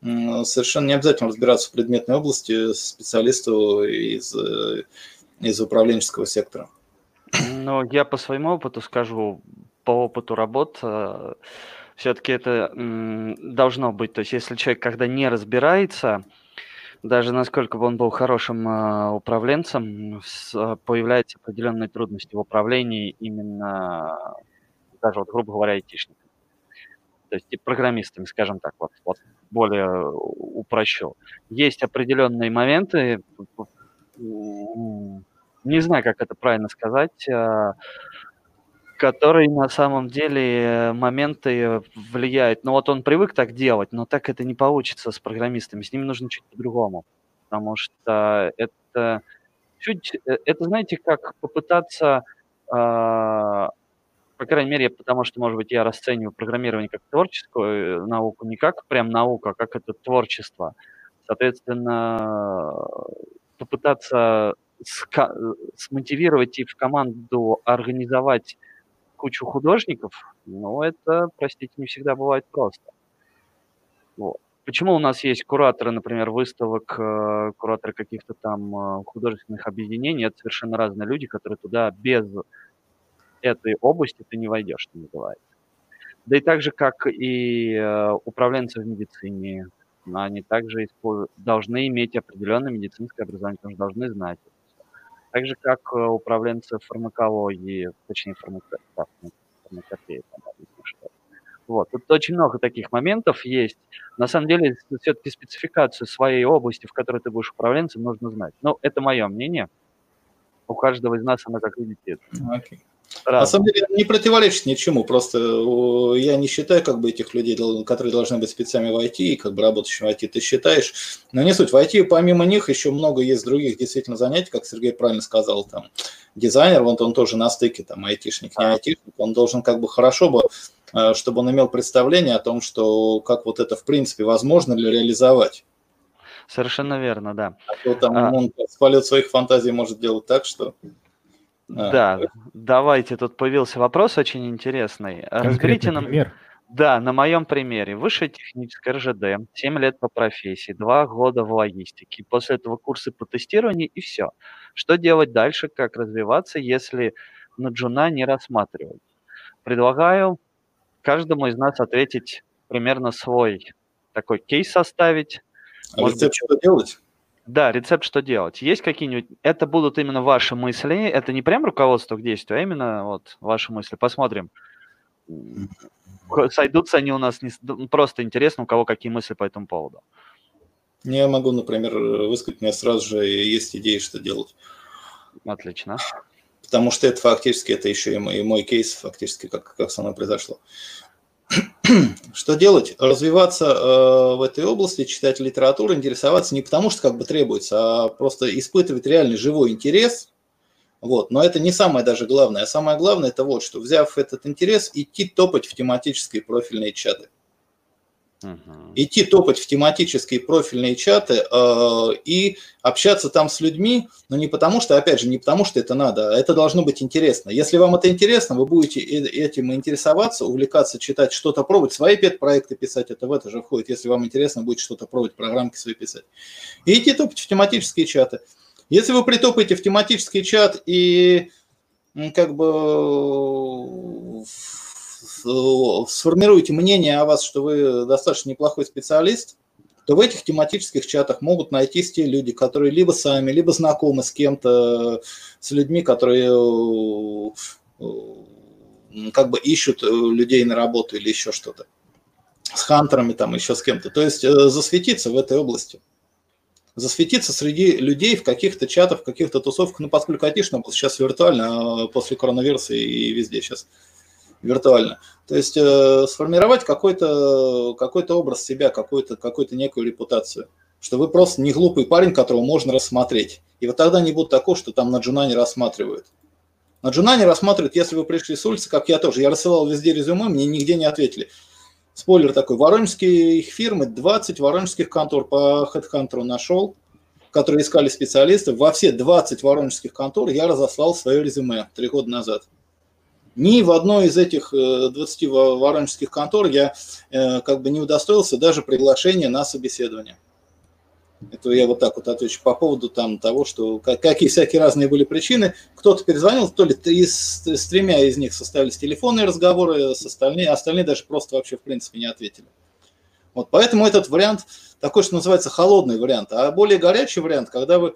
совершенно не обязательно разбираться в предметной области специалисту из, э, из управленческого сектора. Ну, я по своему опыту скажу, по опыту работ, э, все-таки это должно быть. То есть, если человек, когда не разбирается, даже насколько бы он был хорошим э, управленцем, с, появляются определенные трудности в управлении именно, даже вот, грубо говоря, айтишниками. То есть программистами, скажем так, вот, вот более упрощу. Есть определенные моменты, не знаю, как это правильно сказать, а, которые на самом деле моменты влияют. Ну вот он привык так делать, но так это не получится с программистами. С ними нужно чуть по-другому. Потому что это чуть... Э, это, знаете, как попытаться по крайней мере, потому что, может быть, я расцениваю программирование как творческую науку, не как прям наука, а как это творчество. Соответственно, попытаться смотивировать и в команду организовать кучу художников, ну, это, простите, не всегда бывает просто. Вот. Почему у нас есть кураторы, например, выставок, э, кураторы каких-то там э, художественных объединений, это совершенно разные люди, которые туда без этой области ты не войдешь, что называется. Да и так же, как и э, управленцы в медицине, они также должны иметь определенное медицинское образование, потому что должны знать так же, как э, управленцы фармакологии, точнее, фармако... да, фармакопеи, что вот. Тут очень много таких моментов есть. На самом деле, все-таки спецификацию своей области, в которой ты будешь управленцем, нужно знать. Ну, это мое мнение. У каждого из нас она, как видите, okay. На самом деле не противоречит ничему, просто я не считаю как бы этих людей, которые должны быть специальными в IT и как бы работающими в IT, ты считаешь, но не суть, в IT помимо них еще много есть других действительно занятий, как Сергей правильно сказал, там дизайнер, вот он тоже на стыке, там айтишник, не айтишник, он должен как бы хорошо бы, э, чтобы он имел представление о том, что как вот это в принципе возможно ли реализовать. Совершенно верно, да. А то там а... он с полет своих фантазий может делать так, что... А, да, давайте, тут появился вопрос очень интересный. Разберите нам... Пример. Да, на моем примере. Высшая техническая РЖД, 7 лет по профессии, 2 года в логистике. После этого курсы по тестированию и все. Что делать дальше, как развиваться, если на джуна не рассматривать? Предлагаю каждому из нас ответить примерно свой такой кейс составить. А Может рецепт, быть, что делать? Да, рецепт, что делать. Есть какие-нибудь... Это будут именно ваши мысли. Это не прям руководство к действию, а именно вот ваши мысли. Посмотрим. Сойдутся они у нас не... Ну, просто интересно, у кого какие мысли по этому поводу. Я могу, например, высказать, у меня сразу же есть идеи, что делать. Отлично. Потому что это фактически, это еще и мой, и мой кейс, фактически, как, как со мной произошло. Что делать? Развиваться э, в этой области, читать литературу, интересоваться не потому, что как бы требуется, а просто испытывать реальный живой интерес. Вот. Но это не самое даже главное. А самое главное это вот, что взяв этот интерес, идти топать в тематические профильные чаты. Угу. Идти топать в тематические профильные чаты э, и общаться там с людьми, но не потому что, опять же, не потому что это надо, а это должно быть интересно. Если вам это интересно, вы будете этим интересоваться, увлекаться, читать, что-то пробовать, свои пет-проекты писать, это в это же входит. Если вам интересно, будет что-то пробовать, программки свои писать. И идти топать в тематические чаты. Если вы притопаете в тематический чат и как бы сформируете мнение о вас, что вы достаточно неплохой специалист, то в этих тематических чатах могут найтись те люди, которые либо сами, либо знакомы с кем-то, с людьми, которые э, как бы ищут э, людей на работу или еще что-то. С хантерами там, еще с кем-то. То есть э, засветиться в этой области. засветиться среди людей в каких-то чатах, в каких-то тусовках, ну, поскольку айтишно было сейчас виртуально, а после коронавируса и везде сейчас виртуально. То есть э, сформировать какой-то какой образ себя, какую-то какую некую репутацию, что вы просто не глупый парень, которого можно рассмотреть. И вот тогда не будет такого, что там на Джуна не рассматривают. На Джуна не рассматривают, если вы пришли с улицы, как я тоже. Я рассылал везде резюме, мне нигде не ответили. Спойлер такой, воронежские фирмы, 20 воронежских контор по HeadHunter нашел, которые искали специалистов. Во все 20 воронежских контор я разослал свое резюме три года назад. Ни в одной из этих 20 э, воронежских контор я э, как бы не удостоился даже приглашения на собеседование. Это я вот так вот отвечу по поводу там того, что какие всякие разные были причины. Кто-то перезвонил, то ли с, с тремя из них составились телефонные разговоры, с остальные, остальные даже просто вообще в принципе не ответили. Вот поэтому этот вариант такой, что называется, холодный вариант. А более горячий вариант, когда вы,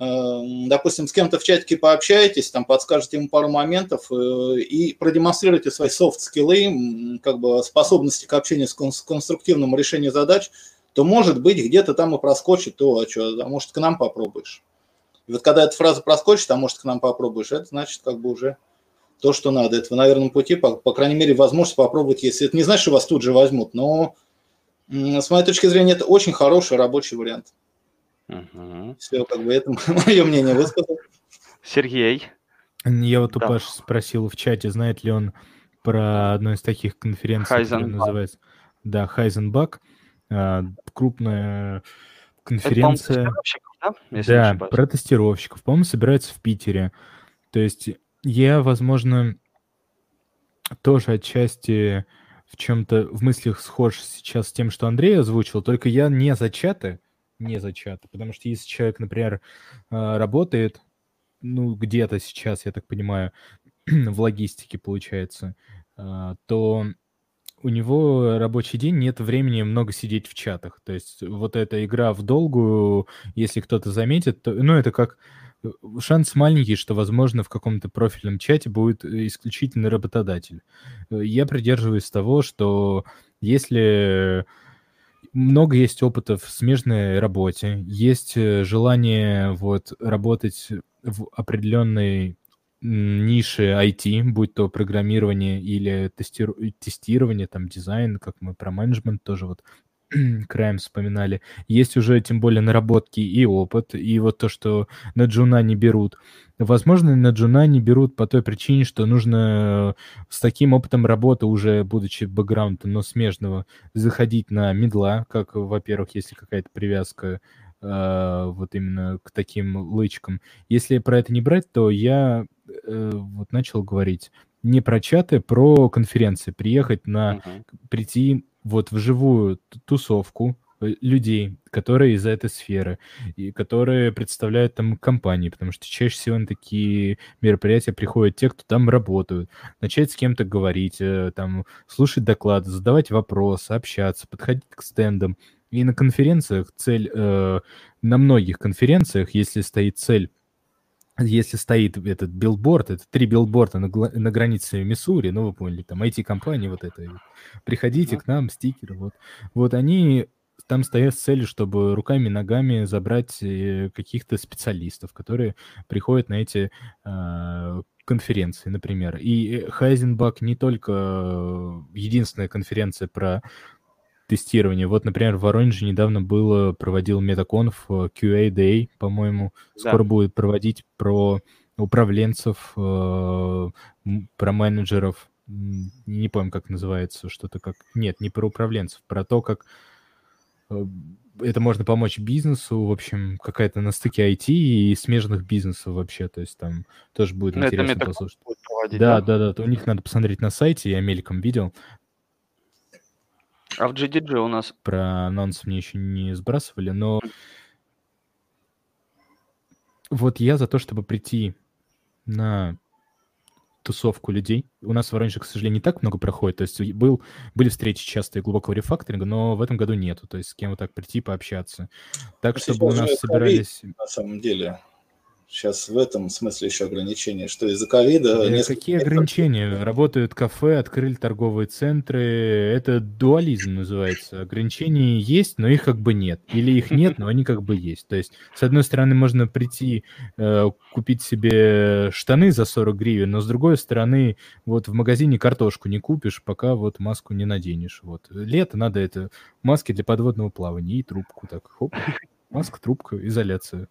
допустим, с кем-то в чатике пообщаетесь, там подскажете ему пару моментов э, и продемонстрируете свои софт-скиллы, как бы способности к общению с конструктивному решению задач – то, может быть, где-то там и проскочит, то, а что, а может, к нам попробуешь. И вот когда эта фраза проскочит, а может, к нам попробуешь, это значит, как бы уже то, что надо. Это на верном пути, по, по крайней мере, возможность попробовать, если это не значит, что вас тут же возьмут, но с моей точки зрения, это очень хороший рабочий вариант. Угу. Все, как бы это мое мнение высказал. Сергей. Я вот у да. Паши спросил в чате, знает ли он про одну из таких конференций, которая называется... Да, Хайзенбак. А, крупная конференция. Это, да, да про тестировщиков. По-моему, собирается в Питере. То есть я, возможно, тоже отчасти в чем-то в мыслях схож сейчас с тем, что Андрей озвучил, только я не за чаты, не за чаты, потому что если человек, например, а, работает, ну, где-то сейчас, я так понимаю, в логистике получается, а, то у него рабочий день, нет времени много сидеть в чатах. То есть вот эта игра в долгую, если кто-то заметит, то, ну, это как э, шанс маленький, что, возможно, в каком-то профильном чате будет исключительный работодатель. Э, я придерживаюсь того, что если много есть опыта в смежной работе, есть э, желание вот работать в определенной ниши IT, будь то программирование или тестиру... тестирование, там дизайн, как мы про менеджмент тоже вот краем вспоминали. Есть уже тем более наработки и опыт, и вот то, что на джуна не берут. Возможно, на джуна не берут по той причине, что нужно с таким опытом работы, уже будучи бэкграундом, но смежного, заходить на медла, как, во-первых, если какая-то привязка э, вот именно к таким лычкам. Если про это не брать, то я э, вот начал говорить не про чаты, про конференции. Приехать на, uh-huh. прийти вот в живую тусовку э, людей, которые из этой сферы, и которые представляют там компании, потому что чаще всего на такие мероприятия приходят те, кто там работают. Начать с кем-то говорить, э, там, слушать доклады, задавать вопросы, общаться, подходить к стендам. И на конференциях цель, э, на многих конференциях, если стоит цель если стоит этот билборд, это три билборда на, на границе Миссури, ну, вы поняли, там IT-компании вот это, приходите к нам, стикеры, вот. Вот они там стоят с целью, чтобы руками и ногами забрать э, каких-то специалистов, которые приходят на эти э, конференции, например. И Хайзенбак не только единственная конференция про тестирования. Вот, например, в Воронеже недавно было, проводил Метаконф э, QA Day, по-моему. Скоро да. будет проводить про управленцев, э, про менеджеров. Не помню, как называется, что-то как... Нет, не про управленцев, про то, как э, это можно помочь бизнесу, в общем, какая-то на стыке IT и смежных бизнесов вообще, то есть там тоже будет ну, интересно послушать. Будет проводить, да, да, да, да, у них надо посмотреть на сайте, я мельком видел, а в GDG у нас... Про анонс мне еще не сбрасывали, но вот я за то, чтобы прийти на тусовку людей. У нас в Воронеже, к сожалению, не так много проходит. То есть был, были встречи частые глубокого рефакторинга, но в этом году нету. То есть с кем вот так прийти, пообщаться. Так, а чтобы у нас собирались... на самом деле. Сейчас в этом смысле еще ограничения, что из-за ковида... Э, какие ограничения? Работают кафе, открыли торговые центры. Это дуализм называется. Ограничения есть, но их как бы нет. Или их нет, но они как бы есть. То есть, с одной стороны, можно прийти, э, купить себе штаны за 40 гривен, но с другой стороны, вот в магазине картошку не купишь, пока вот маску не наденешь. Вот. Лето надо это маски для подводного плавания и трубку. Так, хоп, маска, трубка, изоляция.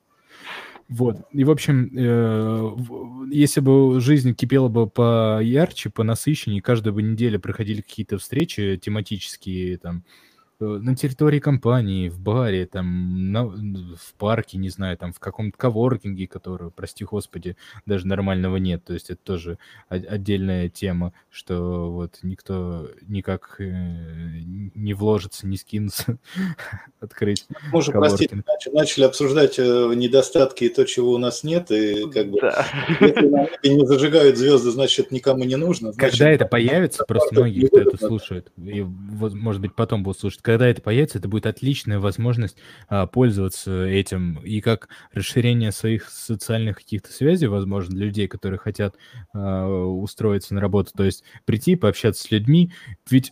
Вот. И, в общем, э, если бы жизнь кипела бы по ярче, по насыщеннее, каждую бы неделю проходили какие-то встречи тематические, там, на территории компании, в баре, там, на, в парке, не знаю, там, в каком-то коворкинге, который, прости господи, даже нормального нет. То есть это тоже отдельная тема, что вот никто никак э, не вложится, не скинется открыть уже, простите, начали обсуждать э, недостатки и то, чего у нас нет, и как бы да. если не зажигают звезды, значит, никому не нужно. Значит, Когда это появится, просто многие, кто это слушает, и, может быть, потом будут слушать, когда это появится, это будет отличная возможность а, пользоваться этим и как расширение своих социальных каких-то связей, возможно, для людей, которые хотят а, устроиться на работу, то есть прийти, пообщаться с людьми. Ведь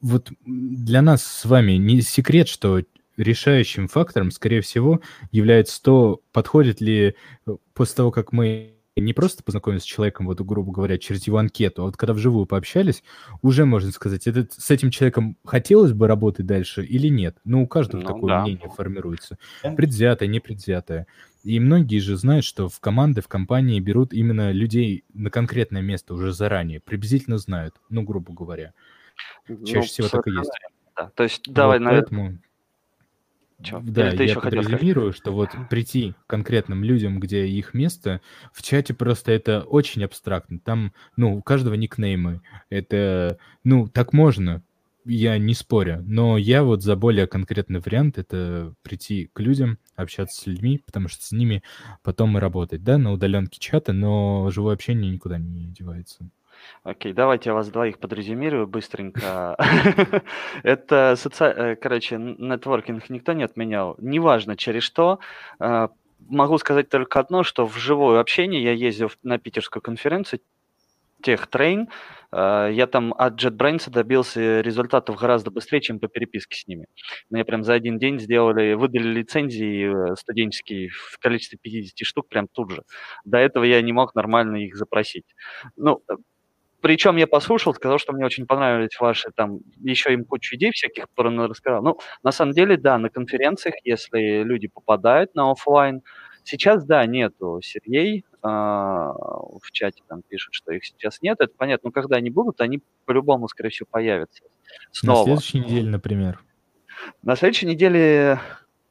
вот для нас с вами не секрет, что решающим фактором, скорее всего, является то, подходит ли э, после того, как мы не просто познакомиться с человеком, вот, грубо говоря, через его анкету, а вот когда вживую пообщались, уже можно сказать, это, с этим человеком хотелось бы работать дальше или нет. Ну, у каждого ну, такое да. мнение формируется. Предвзятое, непредвзятое. И многие же знают, что в команды, в компании берут именно людей на конкретное место уже заранее, приблизительно знают, ну, грубо говоря. Чаще ну, всего так и есть. Да. То есть, давай, вот наверное, поэтому Чё? Да, я еще подразумирую, что вот прийти к конкретным людям, где их место, в чате просто это очень абстрактно. Там, ну, у каждого никнеймы. Это, ну, так можно, я не спорю, но я вот за более конкретный вариант это прийти к людям, общаться с людьми, потому что с ними потом и работать, да, на удаленке чата, но живое общение никуда не девается. Окей, давайте я вас двоих подрезюмирую быстренько. Это. Э, короче, нетворкинг никто не отменял. Неважно через что. Э, могу сказать только одно, что в живое общение я ездил на питерскую конференцию TechTrain. Э, я там от JetBrains добился результатов гораздо быстрее, чем по переписке с ними. Мне прям за один день сделали, выдали лицензии студенческие в количестве 50 штук прям тут же. До этого я не мог нормально их запросить. Ну, причем я послушал, сказал, что мне очень понравились ваши там, еще им кучу идей всяких, рассказал. Ну, на самом деле, да, на конференциях, если люди попадают на офлайн, сейчас, да, нету Сергей, э, в чате там пишет, что их сейчас нет, это понятно, но когда они будут, они по-любому, скорее всего, появятся снова. На следующей неделе, например. На следующей неделе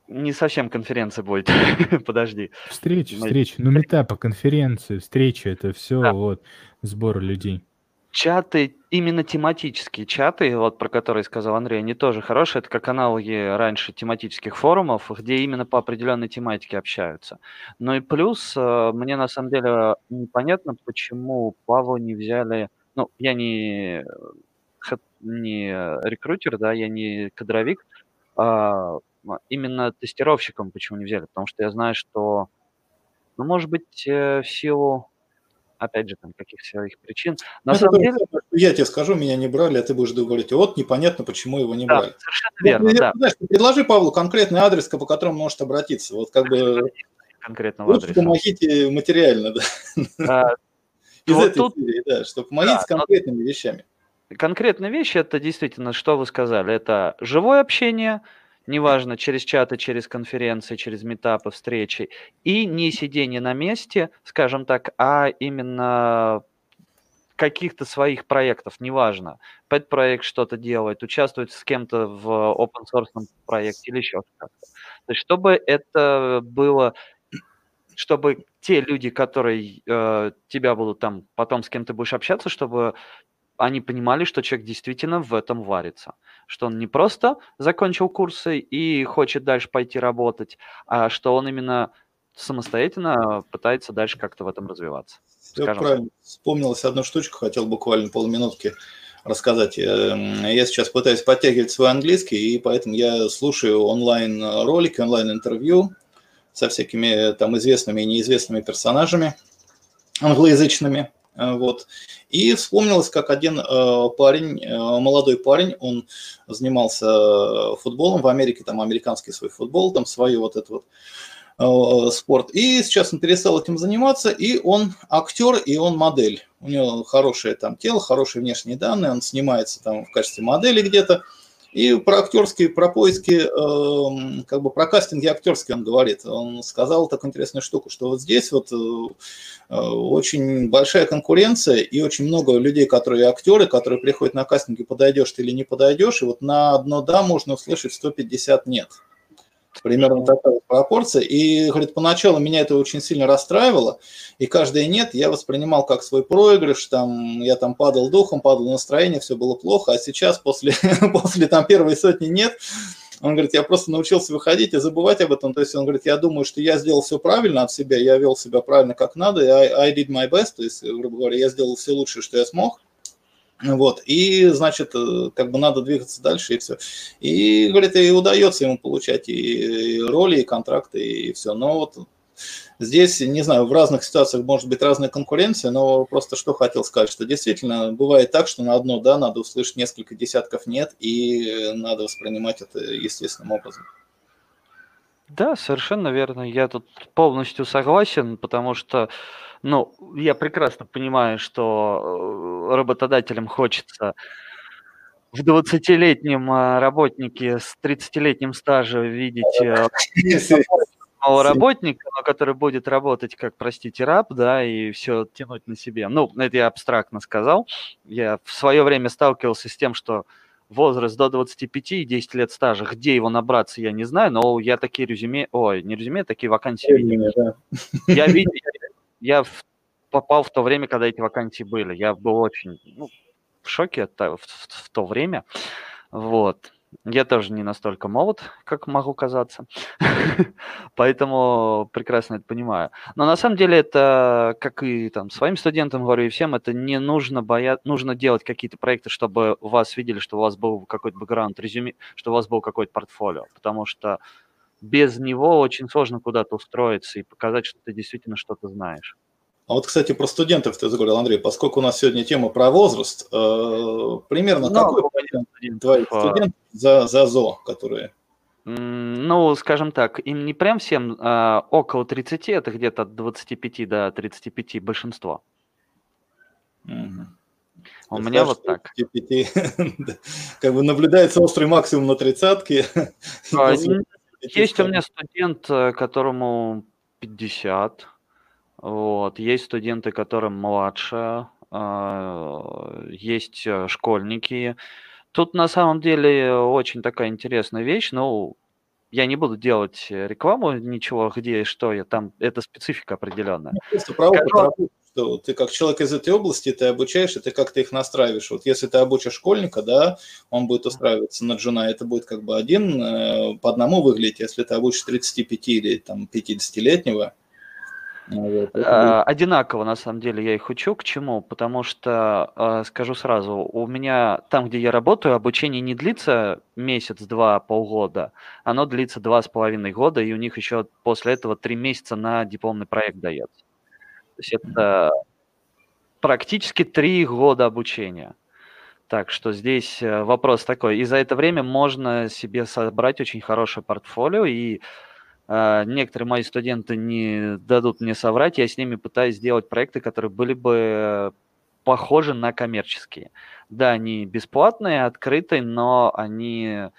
не совсем конференция будет. Подожди. Встреча, встреча. Ну, метапа, конференции, встреча, это все да. вот сбор людей чаты, именно тематические чаты, вот про которые сказал Андрей, они тоже хорошие. Это как аналоги раньше тематических форумов, где именно по определенной тематике общаются. Ну и плюс, э, мне на самом деле непонятно, почему Павла не взяли... Ну, я не, не рекрутер, да, я не кадровик, а именно тестировщиком почему не взяли. Потому что я знаю, что, ну, может быть, э, в силу опять же, там, каких своих причин. На ну, самом деле... Я тебе скажу, меня не брали, а ты будешь говорить, вот непонятно, почему его не да, брали. Совершенно ну, верно, да. Знаешь, предложи Павлу конкретный адрес, по которому может обратиться. Вот как бы... Конкретного адреса. помогите материально, да. А, Из вот этой тут... серии, да, что помогите да, с конкретными но... вещами. Конкретные вещи, это действительно, что вы сказали, это живое общение – неважно, через чаты, через конференции, через метапы, встречи, и не сидение на месте, скажем так, а именно каких-то своих проектов, неважно, пэт-проект что-то делает, участвует с кем-то в open source проекте или еще как-то. То есть чтобы это было, чтобы те люди, которые э, тебя будут там, потом с кем ты будешь общаться, чтобы они понимали, что человек действительно в этом варится. Что он не просто закончил курсы и хочет дальше пойти работать, а что он именно самостоятельно пытается дальше как-то в этом развиваться. Все скажем. правильно. Вспомнилась одна штучка, хотел буквально полминутки рассказать. Эм, я сейчас пытаюсь подтягивать свой английский, и поэтому я слушаю онлайн-ролики, онлайн-интервью со всякими там известными и неизвестными персонажами англоязычными. Вот. И вспомнилось, как один э, парень, э, молодой парень, он занимался футболом в Америке, там американский свой футбол, там свой вот этот вот Э, спорт. И сейчас он перестал этим заниматься, и он актер, и он модель. У него хорошее там тело, хорошие внешние данные, он снимается там в качестве модели где-то. И про актерские, про поиски, э, как бы про кастинги актерские он говорит. Он сказал такую интересную штуку, что вот здесь вот э, очень большая конкуренция и очень много людей, которые актеры, которые приходят на кастинги, подойдешь ты или не подойдешь, и вот на одно «да» можно услышать 150 «нет». Примерно такая пропорция. И, говорит, поначалу меня это очень сильно расстраивало. И каждое нет я воспринимал как свой проигрыш. Там, я там падал духом, падал настроение, все было плохо. А сейчас, после, после там первой сотни нет, он говорит, я просто научился выходить и забывать об этом. То есть он говорит, я думаю, что я сделал все правильно от себя, я вел себя правильно как надо, I, I did my best, то есть, грубо говоря, я сделал все лучшее, что я смог. Вот, и, значит, э, как бы надо двигаться дальше, и все. И, говорит, и удается ему получать и роли, и контракты, и все. Но вот здесь, не знаю, в разных ситуациях может быть разная конкуренция, но просто что хотел сказать, что действительно бывает так, что на одно «да» надо услышать несколько десятков «нет», и надо воспринимать это естественным образом. Да, совершенно верно. Я тут полностью согласен, потому что ну, я прекрасно понимаю, что э, работодателям хочется в 20-летнем а, работнике с 30-летним стажем видеть э, нового работника, который будет работать как, простите, раб, да, и все тянуть на себе. Ну, это я абстрактно сказал. Я в свое время сталкивался с тем, что возраст до 25 и 10 лет стажа, где его набраться, я не знаю, но я такие резюме, ой, не резюме, такие вакансии видел. Я видел, я в, попал в то время, когда эти вакансии были. Я был очень ну, в шоке в, в, в то время. Вот. Я тоже не настолько молод, как могу казаться. Поэтому прекрасно это понимаю. Но на самом деле это, как и там своим студентам говорю, и всем, это не нужно бояться, нужно делать какие-то проекты, чтобы вас видели, что у вас был какой-то бэкграунд, резюме, что у вас был какой-то портфолио. Потому что без него очень сложно куда-то устроиться и показать, что ты действительно что-то знаешь. А вот, кстати, про студентов ты заговорил, Андрей, поскольку у нас сегодня тема про возраст, э, примерно ну, какой студент, твоих а... студентов за, за ЗО, которые... Ну, скажем так, им не прям всем, а около 30, это где-то от 25 до 35 большинство. Угу. У меня вот так. 35, как бы наблюдается острый максимум на тридцатке. Есть у меня студент, э, которому 50. Вот. Есть студенты, которым младше. А, есть э, школьники. Тут на самом деле очень такая интересная вещь. Ну, я не буду делать рекламу ничего, где и что я там. Это специфика определенная. Ну, просто про опыт что ты как человек из этой области, ты обучаешь, и ты как-то их настраиваешь. Вот если ты обучишь школьника, да, он будет устраиваться на джуна, это будет как бы один э, по одному выглядеть. Если ты обучишь 35 или там 50-летнего, вот, а, Одинаково, на самом деле, я их учу. К чему? Потому что, а, скажу сразу, у меня там, где я работаю, обучение не длится месяц, два, полгода. Оно длится два с половиной года, и у них еще после этого три месяца на дипломный проект дается. То есть это практически три года обучения. Так что здесь э, вопрос такой. И за это время можно себе собрать очень хорошее портфолио. И э, некоторые мои студенты не дадут мне соврать. Я с ними пытаюсь сделать проекты, которые были бы похожи на коммерческие. Да, они бесплатные, открытые, но они Э,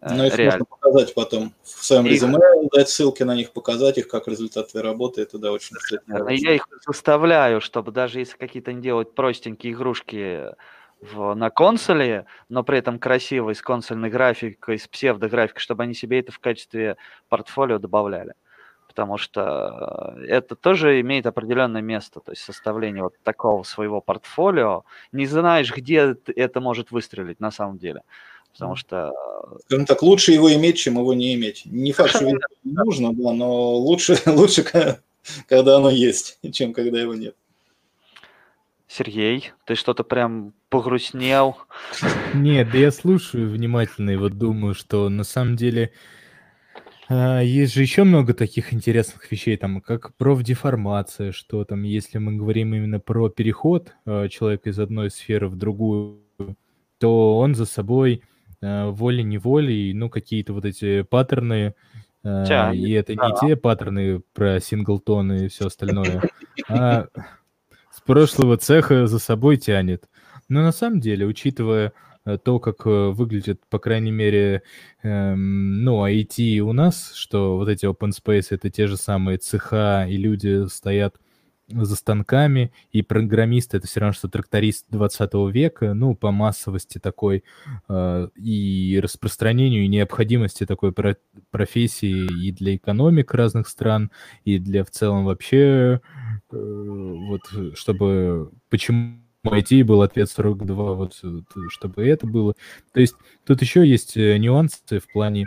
Но их реально. можно показать потом в своем их... резюме, дать ссылки на них, показать их как результат твоей работы, это да, очень Я их заставляю, чтобы даже если какие-то не делать простенькие игрушки в, на консоли, но при этом красивой, с консольной графикой, с псевдографикой, чтобы они себе это в качестве портфолио добавляли. Потому что это тоже имеет определенное место, то есть составление вот такого своего портфолио. Не знаешь, где это может выстрелить на самом деле потому что... Скажем так, лучше его иметь, чем его не иметь. Не факт, что его не нужно, да, но лучше, лучше, когда оно есть, чем когда его нет. Сергей, ты что-то прям погрустнел. Нет, да я слушаю внимательно и вот думаю, что на самом деле А, есть же еще много таких интересных вещей, там, как профдеформация, что там, если мы говорим именно про переход э, человека из одной сферы в другую, то он за собой волей-неволей, ну, какие-то вот эти паттерны, э, Тянет, и это не да. те паттерны про синглтон и все остальное, а с прошлого цеха за собой тянет. Но на самом деле, учитывая Э, то, как э, выглядит, по крайней мере, эм, ну, IT у нас, что вот эти open space это те же самые цеха, и люди стоят за станками, и программист это все равно, что тракторист 20 века, ну, по массовости такой, э, и распространению, и необходимости такой про профессии и для экономик разных стран, и для в целом вообще, э, вот, чтобы, почему IT был ответ 42, вот чтобы это было. То есть тут еще есть э, нюансы в плане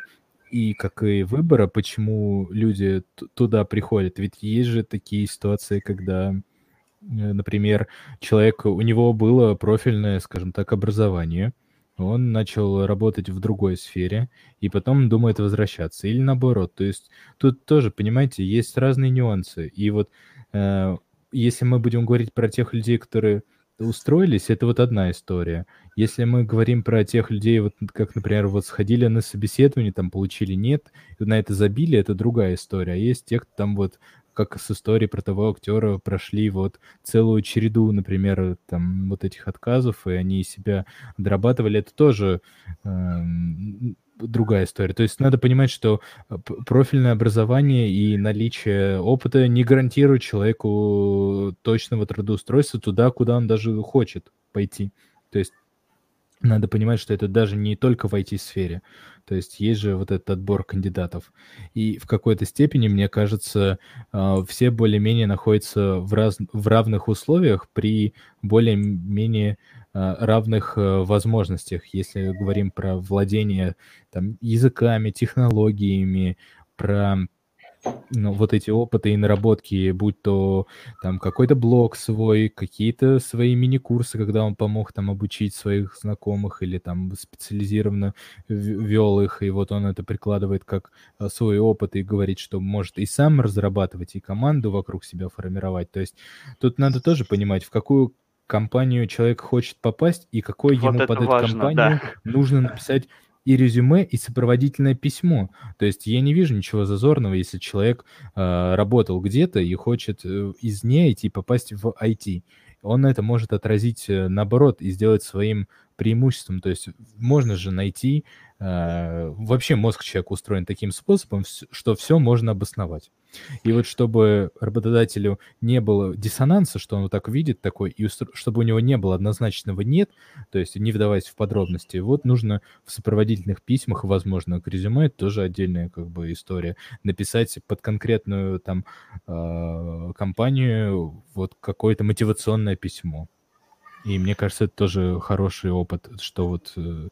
и как и выбора, почему люди туда приходят. Ведь есть же такие ситуации, когда, э, например, человек, у него было профильное, скажем так, образование, он начал работать в другой сфере, и потом думает возвращаться. Или наоборот. То есть тут тоже, понимаете, есть разные нюансы. И вот э, если мы будем говорить про тех людей, которые устроились, это вот одна история. Если мы говорим про тех людей, вот как, например, вот сходили на собеседование, там получили нет, на это забили, это другая история. А есть те, кто там вот как с историей про того актера прошли вот целую череду, например, там вот этих отказов, и они себя дорабатывали, это тоже э, другая история. То есть надо понимать, что э, профильное образование и наличие опыта не гарантирует человеку точного трудоустройства туда, куда он даже хочет пойти. То есть надо понимать, что это даже не только в IT-сфере. То есть есть же вот этот отбор кандидатов. И в какой-то степени, мне кажется, э, все более-менее находятся в, раз... в равных условиях при более-менее равных э, возможностях, если говорим про владение там, языками, технологиями, про ну, вот эти опыты и наработки, будь то там какой-то блог свой, какие-то свои мини-курсы, когда он помог там обучить своих знакомых или там специализированно вел их, и вот он это прикладывает как э, свой опыт и говорит, что может и сам разрабатывать, и команду вокруг себя формировать. То есть тут надо тоже понимать, в какую компанию человек хочет попасть и какое вот ему под эту компанию да. нужно написать и резюме, и сопроводительное письмо. То есть я не вижу ничего зазорного, если человек э, работал где-то и хочет э, из не IT попасть в IT. Он это может отразить э, наоборот и сделать своим преимуществом. То есть можно же найти... Э, вообще мозг человека устроен таким способом, что все можно обосновать. И вот чтобы работодателю не было диссонанса, что он вот так видит такой, и чтобы у него не было однозначного «нет», то есть не вдаваясь в подробности, вот нужно в сопроводительных письмах, возможно, к резюме, это тоже отдельная как бы история, написать под конкретную там э, компанию вот какое-то мотивационное письмо. И мне кажется, это тоже хороший опыт, что вот э,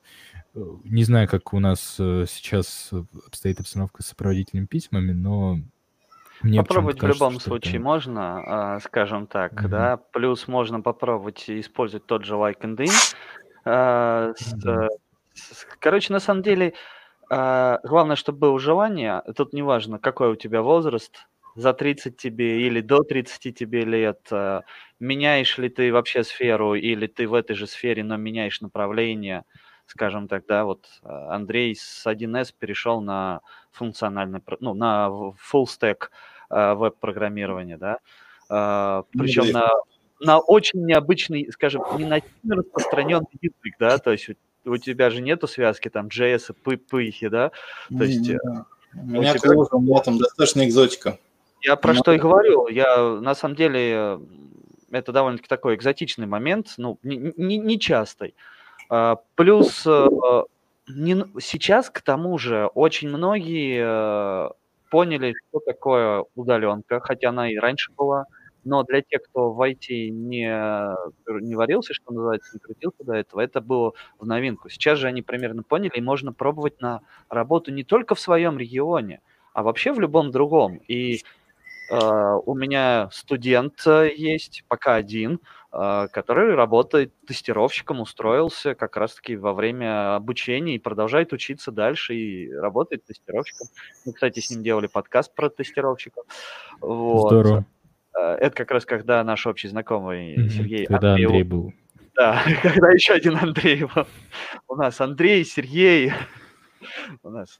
не знаю, как у нас э, сейчас обстоит обстановка с сопроводительными письмами, но мне Попробовать в любом случае это... можно, а, скажем так, mm-hmm. да. Плюс можно попробовать использовать тот же LinkedIn. А, mm-hmm. Короче, на самом деле, главное, чтобы было желание. Тут неважно, какой у тебя возраст, за 30 тебе или до 30 тебе лет, меняешь ли ты вообще сферу или ты в этой же сфере, но меняешь направление, скажем так, да, вот Андрей с 1С перешел на функциональный, ну, на full stack э, веб-программирование, да, э, причем ну, на, на очень необычный, скажем, не на распространенный язык, да, то есть у, у тебя же нету связки там JS и пыхи, да, то есть... Mm-hmm. У меня тебя... тоже, у меня там достаточно экзотика. Я про Но... что и говорю, я на самом деле это довольно-таки такой экзотичный момент, ну, не, не, не частый. А, плюс не, сейчас, к тому же, очень многие э, поняли, что такое удаленка, хотя она и раньше была. Но для тех, кто в IT не, не варился, что называется, не крутился до этого, это было в новинку. Сейчас же они примерно поняли, и можно пробовать на работу не только в своем регионе, а вообще в любом другом. И у меня студент есть, пока один, который работает тестировщиком, устроился как раз-таки во время обучения и продолжает учиться дальше и работает тестировщиком. Мы, кстати, с ним делали подкаст про тестировщиков. Вот. Здорово. Это как раз когда наш общий знакомый mm-hmm. Сергей Когда Андреев, Андрей был. Да, когда еще один Андрей был. У нас Андрей, Сергей. У нас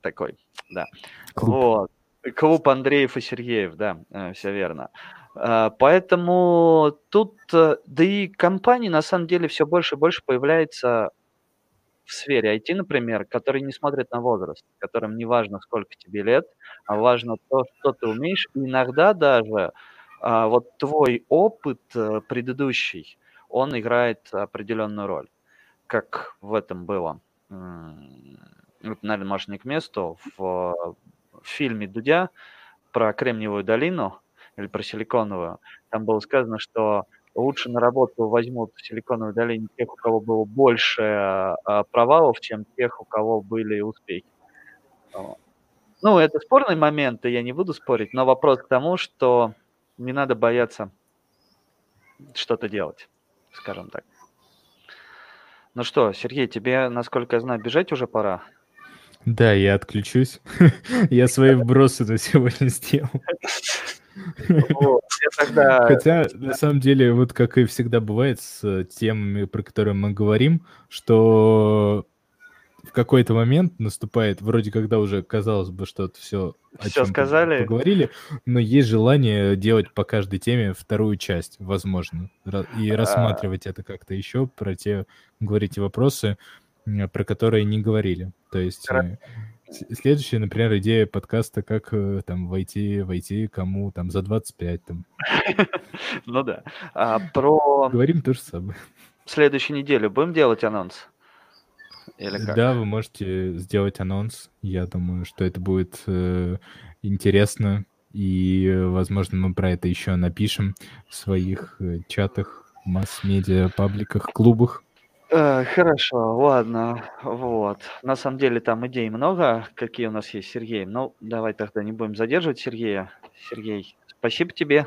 такой, да. Клуб. Вот. Клуб Андреев и Сергеев, да, э, все верно. А, поэтому тут, э, да и компаний на самом деле все больше и больше появляется в сфере IT, например, которые не смотрят на возраст, которым не важно, сколько тебе лет, а важно то, что ты умеешь. И иногда даже вот твой опыт э, предыдущий, он играет определенную роль, как в этом было. Это, наверное, может, не к месту. В, в фильме Дудя про Кремниевую долину или про Силиконовую, там было сказано, что лучше на работу возьмут в Силиконовой долине тех, у кого было больше а, провалов, чем тех, у кого были успехи. Ну, это спорный момент, и я не буду спорить, но вопрос к тому, что не надо бояться что-то делать, скажем так. Ну что, Сергей, тебе, насколько я знаю, бежать уже пора? Да, я отключусь. я свои вбросы на сегодня сделал. Хотя, на самом деле, вот как и всегда бывает с темами, про которые мы говорим, что в какой-то момент наступает, вроде когда уже казалось бы, что это все о все сказали, поговорили, но есть желание делать по каждой теме вторую часть, возможно, и а. рассматривать это как-то еще, про те, говорить вопросы, про которые не говорили. То есть э, следующая, например, идея подкаста, как э, там войти, войти кому там за 25 там. Ну да. А, про... Говорим то же самое. Следующую неделю будем делать анонс? Или как? Да, вы можете сделать анонс. Я думаю, что это будет э, интересно. И, возможно, мы про это еще напишем в своих э, чатах, масс-медиа, пабликах, клубах. Э, хорошо, ладно, вот. На самом деле там идей много, какие у нас есть, Сергей. Ну, давай тогда не будем задерживать Сергея. Сергей, спасибо тебе.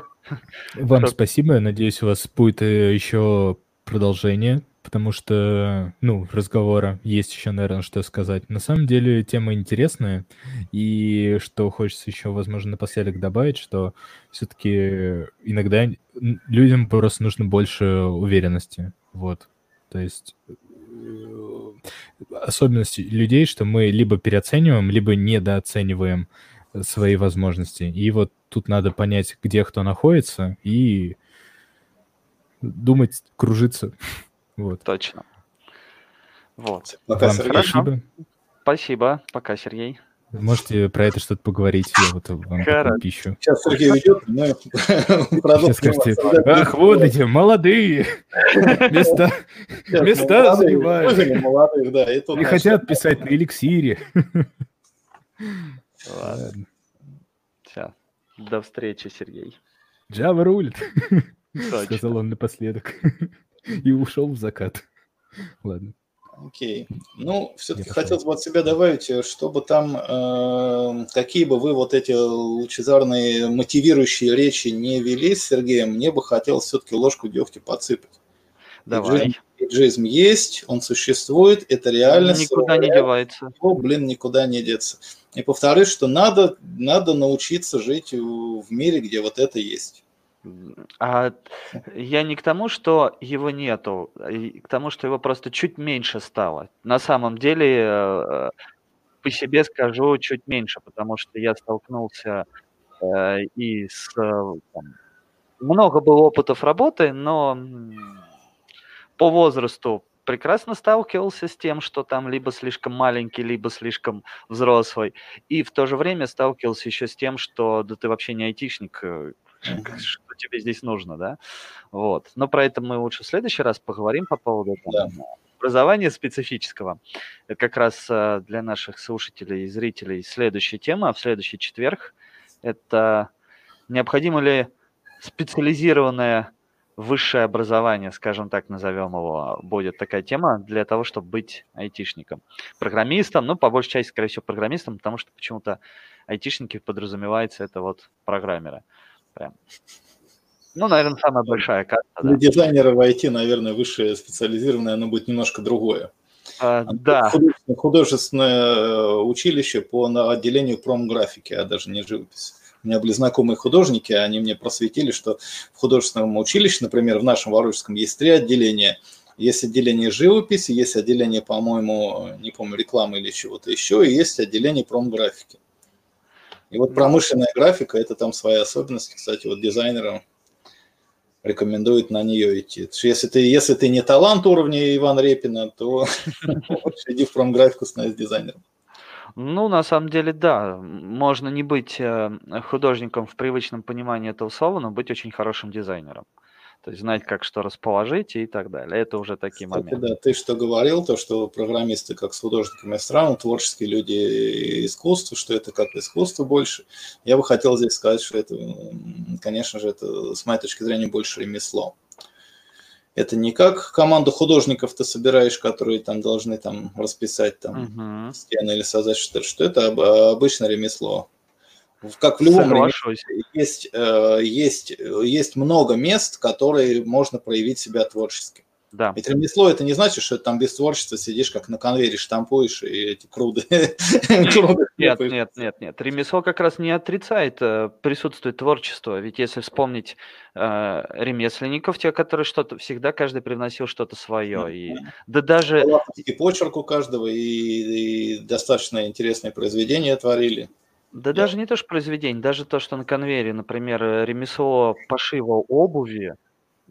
Вам Кто... спасибо. Надеюсь, у вас будет э, еще продолжение, потому что, ну, разговора есть еще, наверное, что сказать. На самом деле тема интересная, и что хочется еще, возможно, напоследок добавить, что все-таки иногда людям просто нужно больше уверенности, вот. То есть э, особенность людей, что мы либо переоцениваем, либо недооцениваем свои возможности. И вот тут надо понять, где кто находится, и думать, кружиться. Вот. Точно. Вот. Пока, Вам Сергей. спасибо. Спасибо. Пока, Сергей. Можете про это что-то поговорить, я вот вам пищу. Сейчас Сергей уйдет, мы продолжим. скажете, ах, вот эти молодые места, места занимают. Молодых, да. Не хотят писать на эликсире. Ладно. Все. До встречи, Сергей. Java рулит, сказал он напоследок. И ушел в закат. Ладно. Окей. Ну, все-таки хотелось бы от себя добавить, э, чтобы там, э, какие бы вы вот эти лучезарные мотивирующие речи не вели с Сергеем, мне бы хотелось все-таки ложку дегтя подсыпать. Давай. Иджизм есть, он существует, это реальность. Никуда не девается. О, блин, никуда не деться. И повторюсь, что надо, надо научиться жить в мире, где вот это есть. А я не к тому, что его нету, а к тому, что его просто чуть меньше стало. На самом деле, э, по себе скажу чуть меньше, потому что я столкнулся э, и с... Э, много было опытов работы, но по возрасту прекрасно сталкивался с тем, что там либо слишком маленький, либо слишком взрослый. И в то же время сталкивался еще с тем, что да ты вообще не айтишник, что тебе здесь нужно, да? Вот. Но про это мы лучше в следующий раз поговорим по поводу да. образования специфического. Это как раз э, для наших слушателей и зрителей следующая тема в следующий четверг. Это необходимо ли специализированное высшее образование, скажем так, назовем его, будет такая тема для того, чтобы быть айтишником. Программистом, ну, по большей части, скорее всего, программистом, потому что почему-то айтишники подразумевается это вот программеры. Прям. Ну, наверное, самая большая карта. Для да. дизайнера в IT, наверное, высшее специализированное, оно будет немножко другое. А, да. Художественное, художественное э, училище по отделению промграфики, а даже не живописи. У меня были знакомые художники, они мне просветили, что в художественном училище, например, в нашем Воронежском есть три отделения. Есть отделение живописи, есть отделение, по-моему, не помню, рекламы или чего-то еще, и есть отделение промграфики. И вот промышленная графика – это там своя особенность. Кстати, вот дизайнерам рекомендуют на нее идти. Если ты, если ты не талант уровня Ивана Репина, то иди в промграфику становись дизайнером. Ну, на самом деле, да. Можно не быть э, художником в привычном понимании этого слова, но быть очень хорошим дизайнером. То есть знать, как что расположить и так далее. Это уже такие Кстати, моменты. Да, ты что говорил, то, что программисты как с художниками странно, творческие люди искусство, что это как искусство больше. Я бы хотел здесь сказать, что это, конечно же, это с моей точки зрения больше ремесло. Это не как команду художников ты собираешь, которые там должны там расписать там uh-huh. стены или создать что-то, что это обычное ремесло как в любом Соглашусь. есть, э, есть, есть много мест, которые можно проявить себя творчески. Да. Ведь ремесло это не значит, что там без творчества сидишь как на конвейере штампуешь и эти круды. Нет, нет, нет, нет. Ремесло как раз не отрицает э, присутствие творчества. Ведь если вспомнить э, ремесленников, те, которые что-то всегда каждый привносил что-то свое. И да даже и почерк у каждого и достаточно интересные произведения творили. Да Я... даже не то, что произведение, даже то, что на конвейере, например, э, ремесло пошива обуви,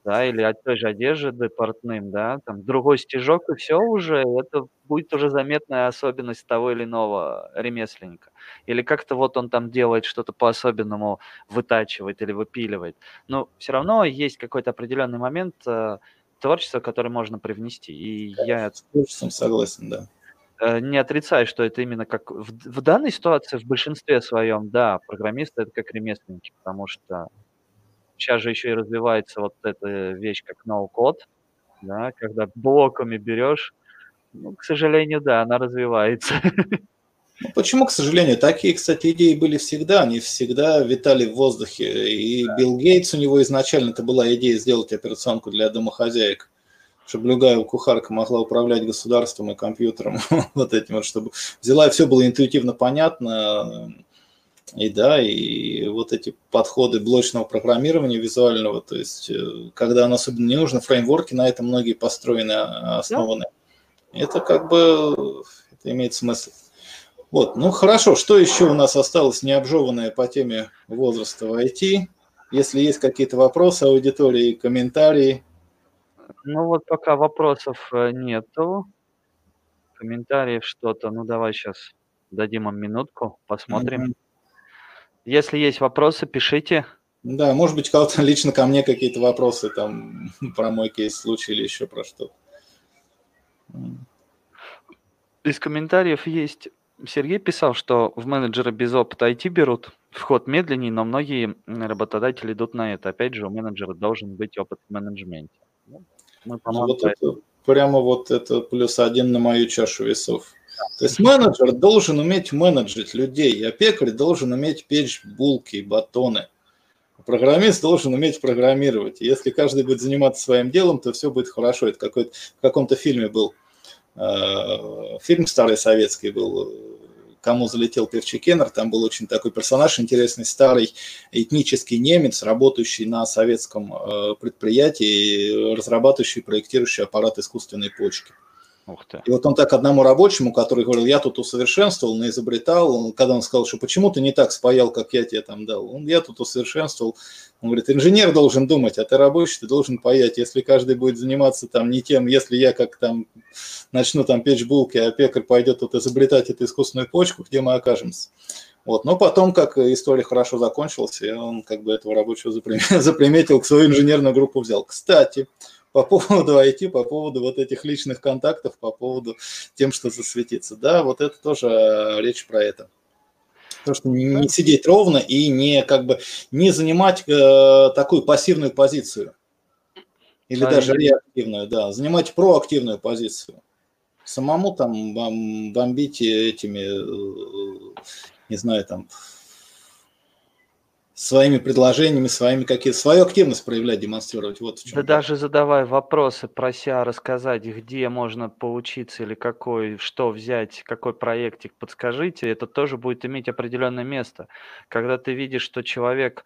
да, или от той же одежды портным, да, там другой стежок, и все уже, это будет уже заметная особенность того или иного ремесленника. Или как-то вот он там делает что-то по-особенному, вытачивает или выпиливает. Но все равно есть какой-то определенный момент э, творчества, который можно привнести. И я... С творчеством согласен, да. Э, не отрицаю, что это именно как в, в данной ситуации, в большинстве своем, да, программисты это как ремесленники, потому что сейчас же еще и развивается вот эта вещь как ноу-код, да, когда блоками берешь, ну, к сожалению, да, она развивается. Ну, почему, к сожалению? Такие, кстати, идеи были всегда, они всегда витали в воздухе. И да. Билл Гейтс, у него изначально это была идея сделать операционку для домохозяек чтобы любая кухарка могла управлять государством и компьютером, вот этим вот, чтобы взяла и все было интуитивно понятно, и да, и вот эти подходы блочного программирования визуального, то есть э, когда оно особенно не нужно, фреймворки на этом многие построены, а, основаны. Это как бы, это имеет смысл. Вот, ну хорошо, что еще у нас осталось необжеванное по теме возраста в IT? Если есть какие-то вопросы аудитории, комментарии, ну вот пока вопросов э, нету, комментариев что-то. Ну давай сейчас дадим им минутку, посмотрим. Мгм. Если есть вопросы, пишите. Да, может быть, кого-то лично ко мне какие-то вопросы там про мой кейс случай или еще про что-то. Из комментариев есть. Сергей писал, что в менеджера без опыта IT берут. Вход медленнее, но многие работодатели идут на это. Опять же, у менеджера должен быть опыт в менеджменте. Мы, ну, вот это, прямо вот это плюс один на мою чашу весов. То есть менеджер должен уметь менеджить людей, а пекарь должен уметь печь булки и батоны. программист должен уметь программировать. если каждый будет заниматься своим делом, то все будет хорошо. Это какой-то, в каком-то фильме был, э, фильм старый советский был, кому залетел певчий Кеннер, там был очень такой персонаж интересный, старый этнический немец, работающий на советском э, предприятии, разрабатывающий, проектирующий аппарат искусственной почки. Ух ты. И вот он так одному рабочему, который говорил, я тут усовершенствовал, изобретал, он, когда он сказал, что почему ты не так спаял, как я тебе там дал, он, я тут усовершенствовал, он говорит, инженер должен думать, а ты рабочий, ты должен паять. Если каждый будет заниматься там не тем, если я как там начну там печь булки, а пекарь пойдет тут изобретать эту искусственную почку, где мы окажемся. Вот. Но потом, как история хорошо закончилась, он как бы этого рабочего заприметил, к свою инженерную группу взял. Кстати, по поводу IT, по поводу вот этих личных контактов, по поводу тем, что засветиться. Да, вот это тоже э, речь про это. То, что не сидеть ровно и не как бы не занимать э, такую пассивную позицию. Или а даже реактивную, да. Занимать проактивную позицию. Самому там бомбить этими э, не знаю, там, своими предложениями, своими какие свою активность проявлять, демонстрировать. Вот в чем. Да даже задавая вопросы, прося рассказать, где можно поучиться или какой, что взять, какой проектик подскажите, это тоже будет иметь определенное место. Когда ты видишь, что человек,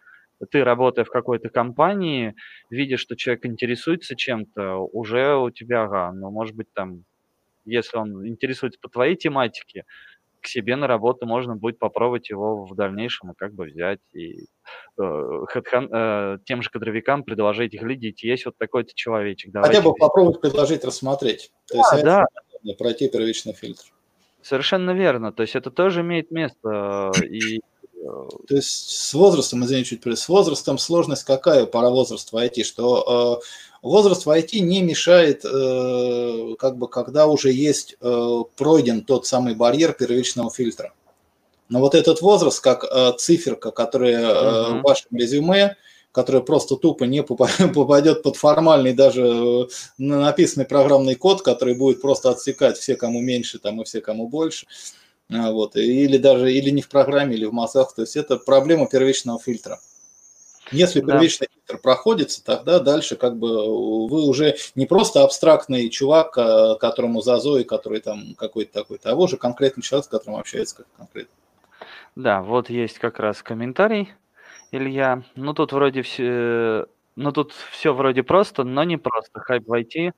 ты работая в какой-то компании, видишь, что человек интересуется чем-то, уже у тебя, ага, ну, может быть, там, если он интересуется по твоей тематике, к себе на работу можно будет попробовать его в дальнейшем как бы взять и э, хедхан, э, тем же кадровикам предложить, глядите, есть вот такой-то человечек. Хотя бы попробовать предложить рассмотреть. То есть да. пройти первичный фильтр. Совершенно верно. То есть это тоже имеет место. И то есть с возрастом, извини, чуть с возрастом сложность какая пара возраст в IT, что э, возраст в IT не мешает, э, как бы, когда уже есть э, пройден тот самый барьер первичного фильтра. Но вот этот возраст, как э, циферка, которая э, в вашем резюме, которая просто тупо не попадет под формальный даже написанный программный код, который будет просто отсекать все, кому меньше, там и все, кому больше. А, вот, или даже или не в программе, или в мозгах. То есть это проблема первичного фильтра. Если первичный да. фильтр проходится, тогда дальше как бы вы уже не просто абстрактный чувак, а, которому за Зои, который там какой-то такой-то, а вы уже конкретный человек, с которым общается как конкретно. Да, вот есть как раз комментарий, Илья. Ну тут вроде все, ну тут все вроде просто, но не просто. Хайп войти,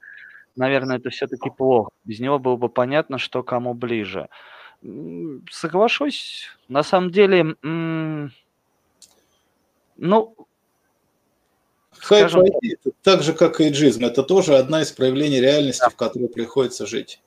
наверное, это все-таки плохо. Без него было бы понятно, что кому ближе. Соглашусь. На самом деле, ну, Хайп скажем... IT, так же, как и эйджизм, это тоже одна из проявлений реальности, да. в которой приходится жить.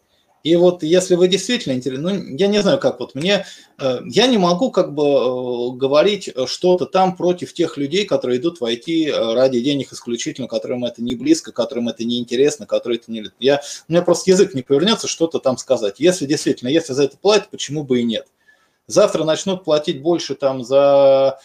И вот если вы действительно интересны, ну, я не знаю, как вот мне, э, я не могу как бы э, говорить что-то там против тех людей, которые идут в IT э, ради денег исключительно, которым это не близко, которым это не интересно, которые это не... Я, у меня просто язык не повернется что-то там сказать. Если действительно, если за это платят, почему бы и нет? Завтра начнут платить больше там за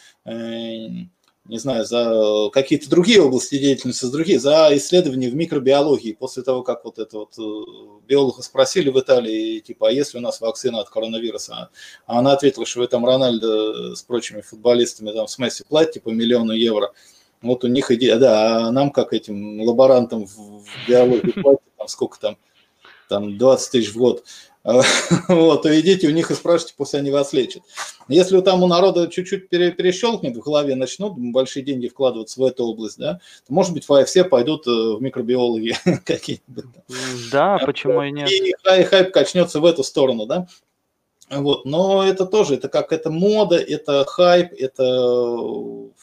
не знаю, за какие-то другие области деятельности, за другие, за исследования в микробиологии. После того, как вот это вот э, биолога спросили в Италии, типа, а если у нас вакцина от коронавируса? А она ответила, что вы там Рональдо с прочими футболистами там с Месси платите по миллиону евро. Вот у них идея, да, а нам, как этим лаборантам в биологии платят, там сколько там, там 20 тысяч в год. вот, то идите у них и спрашивайте, пусть они вас лечат. Если там у народа чуть-чуть перещелкнет в голове, начнут большие деньги вкладываться в эту область, да, то, может быть, все пойдут э, в микробиологи какие-нибудь. Да, почему и нет. И хайп качнется в эту сторону, да. Вот, но это тоже, это как это мода, это хайп, это,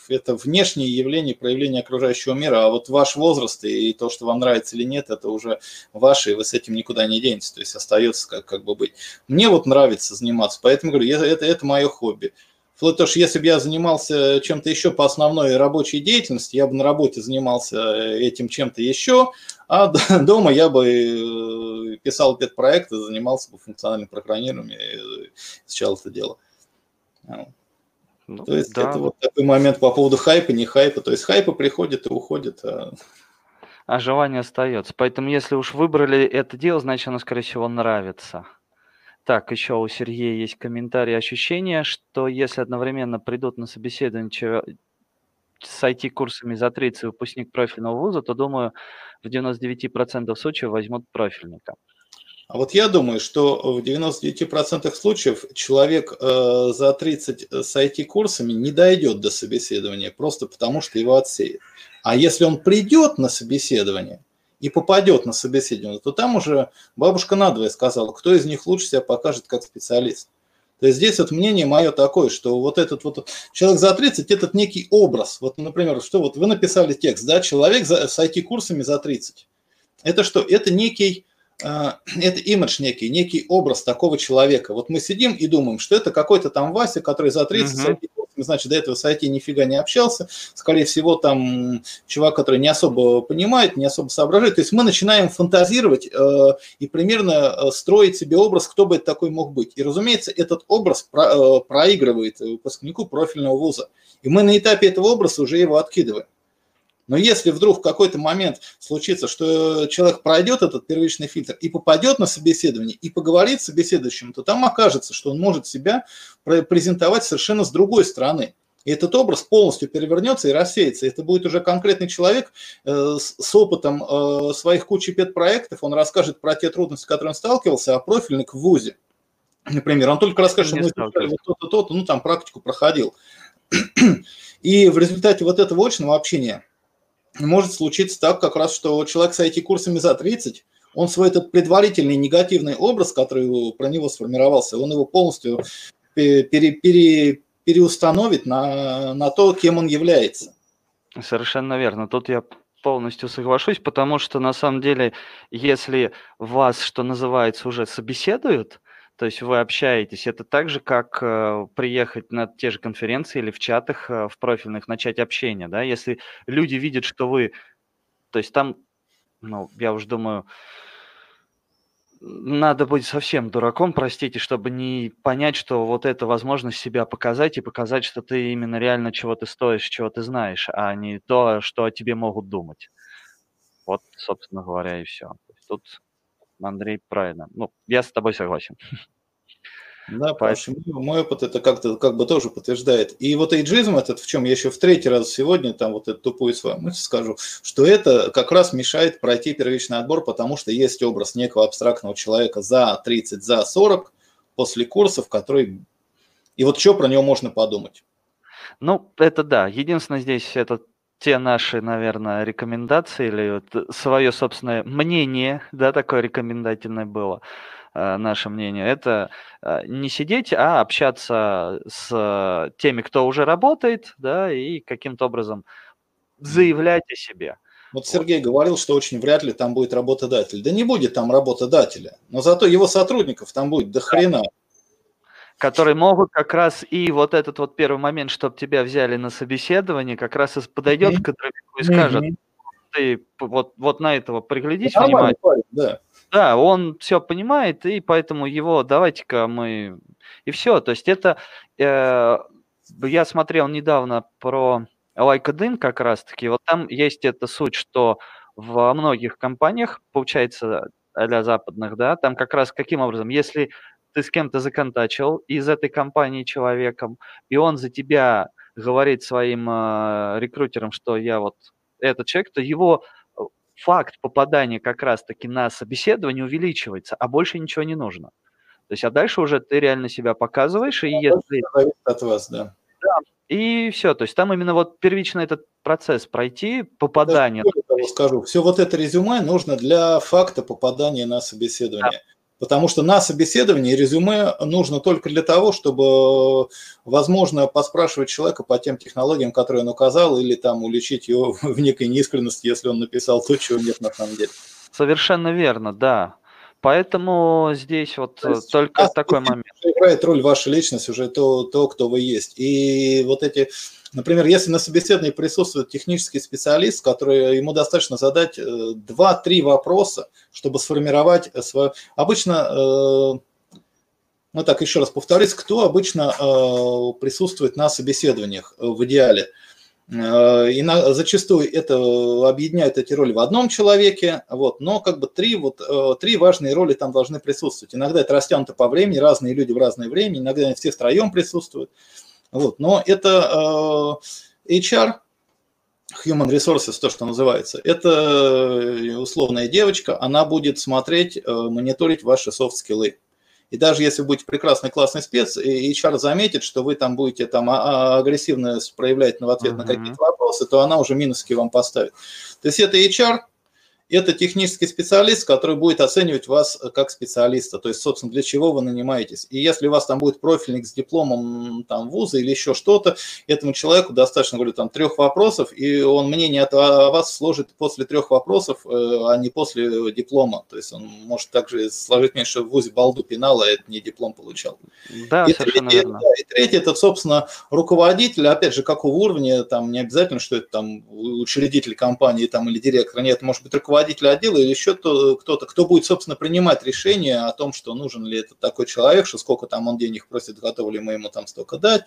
это внешнее явление, проявление окружающего мира, а вот ваш возраст и то, что вам нравится или нет, это уже ваше, и вы с этим никуда не денетесь, то есть остается как, как бы быть. Мне вот нравится заниматься, поэтому говорю, это, это, это мое хобби. Что если бы я занимался чем-то еще по основной рабочей деятельности, я бы на работе занимался э, этим чем-то еще, а дома я бы э, писал педпроекты, занимался бы функциональным программированием и изучал это дело. Ну, то есть да. это вот такой момент по поводу хайпа, не хайпа. То есть хайпы приходят и уходят. А... а желание остается. Поэтому если уж выбрали это дело, значит оно, скорее всего, нравится. Так, еще у Сергея есть комментарий, ощущение, что если одновременно придут на собеседование с IT-курсами за 30 выпускник профильного вуза, то, думаю, в 99% случаев возьмут профильника. А вот я думаю, что в 99% случаев человек э, за 30 с IT-курсами не дойдет до собеседования, просто потому что его отсеют. А если он придет на собеседование, и попадет на собеседование, то там уже бабушка надвое сказала, кто из них лучше себя покажет как специалист. То есть здесь вот мнение мое такое, что вот этот вот человек за 30, этот некий образ. Вот, например, что вот вы написали текст, да, человек за, с IT-курсами за 30. Это что? Это некий, это имидж некий, некий образ такого человека. Вот мы сидим и думаем, что это какой-то там Вася, который за 30 uh-huh. IT значит, до этого с IT нифига не общался, скорее всего, там чувак, который не особо понимает, не особо соображает, то есть мы начинаем фантазировать э, и примерно э, строить себе образ, кто бы это такой мог быть. И, разумеется, этот образ про, э, проигрывает выпускнику профильного вуза, и мы на этапе этого образа уже его откидываем. Но если вдруг в какой-то момент случится, что человек пройдет этот первичный фильтр и попадет на собеседование, и поговорит с собеседующим, то там окажется, что он может себя презентовать совершенно с другой стороны. И этот образ полностью перевернется и рассеется. Это будет уже конкретный человек э, с опытом э, своих кучи педпроектов. Он расскажет про те трудности, с которыми он сталкивался, а профильник в ВУЗе. Например, он только расскажет, что мы вот то-то, то-то, ну там практику проходил. И в результате вот этого очного общения может случиться так как раз, что человек с IT-курсами за 30, он свой этот предварительный негативный образ, который про него сформировался, он его полностью пере, пере, переустановит на, на то, кем он является. Совершенно верно. Тут я полностью соглашусь, потому что на самом деле, если вас, что называется, уже собеседуют, то есть вы общаетесь, это так же, как э, приехать на те же конференции или в чатах э, в профильных начать общение, да, если люди видят, что вы, то есть там, ну, я уже думаю, надо быть совсем дураком, простите, чтобы не понять, что вот это возможность себя показать и показать, что ты именно реально чего ты стоишь, чего ты знаешь, а не то, что о тебе могут думать. Вот, собственно говоря, и все. Тут Андрей правильно. Ну, я с тобой согласен. Да, потому что мой опыт это как-то как бы тоже подтверждает. И вот эйджизм этот, в чем я еще в третий раз сегодня, там вот эту тупую свою мысль скажу, что это как раз мешает пройти первичный отбор, потому что есть образ некого абстрактного человека за 30, за 40 после курсов, который... И вот что про него можно подумать? Ну, это да. Единственное здесь это те наши, наверное, рекомендации или вот свое собственное мнение, да, такое рекомендательное было. Э, наше мнение, это э, не сидеть, а общаться с теми, кто уже работает, да, и каким-то образом заявлять о себе. Вот Сергей говорил, что очень вряд ли там будет работодатель. Да не будет там работодателя, но зато его сотрудников там будет до хрена. Которые могут как раз и вот этот вот первый момент, чтобы тебя взяли на собеседование, как раз подойдет mm-hmm. к кадровику и скажет, mm-hmm. ты вот, вот на этого приглядись да, внимательно. Да. Да, он все понимает, и поэтому его давайте-ка мы... И все. То есть это... Э, я смотрел недавно про LikeDin как раз-таки. Вот там есть эта суть, что во многих компаниях, получается, для западных, да, там как раз каким образом, если ты с кем-то законтачил из этой компании человеком, и он за тебя говорит своим э, рекрутерам, что я вот этот человек, то его факт попадания как раз-таки на собеседование увеличивается, а больше ничего не нужно. То есть, а дальше уже ты реально себя показываешь, и если... от вас, да. Да, и все, то есть там именно вот первично этот процесс пройти, попадание. Я скажу, все вот это резюме нужно для факта попадания на собеседование. Да. Потому что на собеседовании резюме нужно только для того, чтобы, возможно, поспрашивать человека по тем технологиям, которые он указал, или там уличить его в некой неискренности, если он написал то, чего нет на самом деле. Совершенно верно, да. Поэтому здесь вот то есть, только такой момент. Играет роль ваша личность, уже то, то, кто вы есть. И вот эти Например, если на собеседовании присутствует технический специалист, который ему достаточно задать 2-3 э, вопроса, чтобы сформировать свое... Обычно, э, ну так, еще раз повторюсь, кто обычно э, присутствует на собеседованиях в идеале? И на, зачастую это объединяют эти роли в одном человеке, вот, но как бы три, вот, три важные роли там должны присутствовать. Иногда это растянуто по времени, разные люди в разное время, иногда они все втроем присутствуют. Вот. Но это э, HR, Human Resources, то, что называется, это э, условная девочка, она будет смотреть, э, мониторить ваши софт-скиллы. И даже если вы будете прекрасный классный спец, и HR заметит, что вы там будете там а, а, агрессивно проявлять в ответ uh-huh. на какие-то вопросы, то она уже минуски вам поставит. То есть это HR, это технический специалист, который будет оценивать вас э, как специалиста, то есть, собственно, для чего вы нанимаетесь. И если у вас там будет профильник с дипломом там вуза или еще что-то, этому человеку достаточно, говорю, там трех вопросов, и он мнение о вас сложит после трех вопросов, э, а не после диплома. То есть он может также сложить меньше в вузе балду пенала, а это не диплом получал. Да, и совершенно третье, верно. Да, и третье, это, собственно, руководитель, опять же, какого уровня, там не обязательно, что это там учредитель компании там, или директор, нет, может быть руководитель руководитель отдела или еще кто-то, кто будет, собственно, принимать решение о том, что нужен ли это такой человек, что сколько там он денег просит, готовы ли мы ему там столько дать,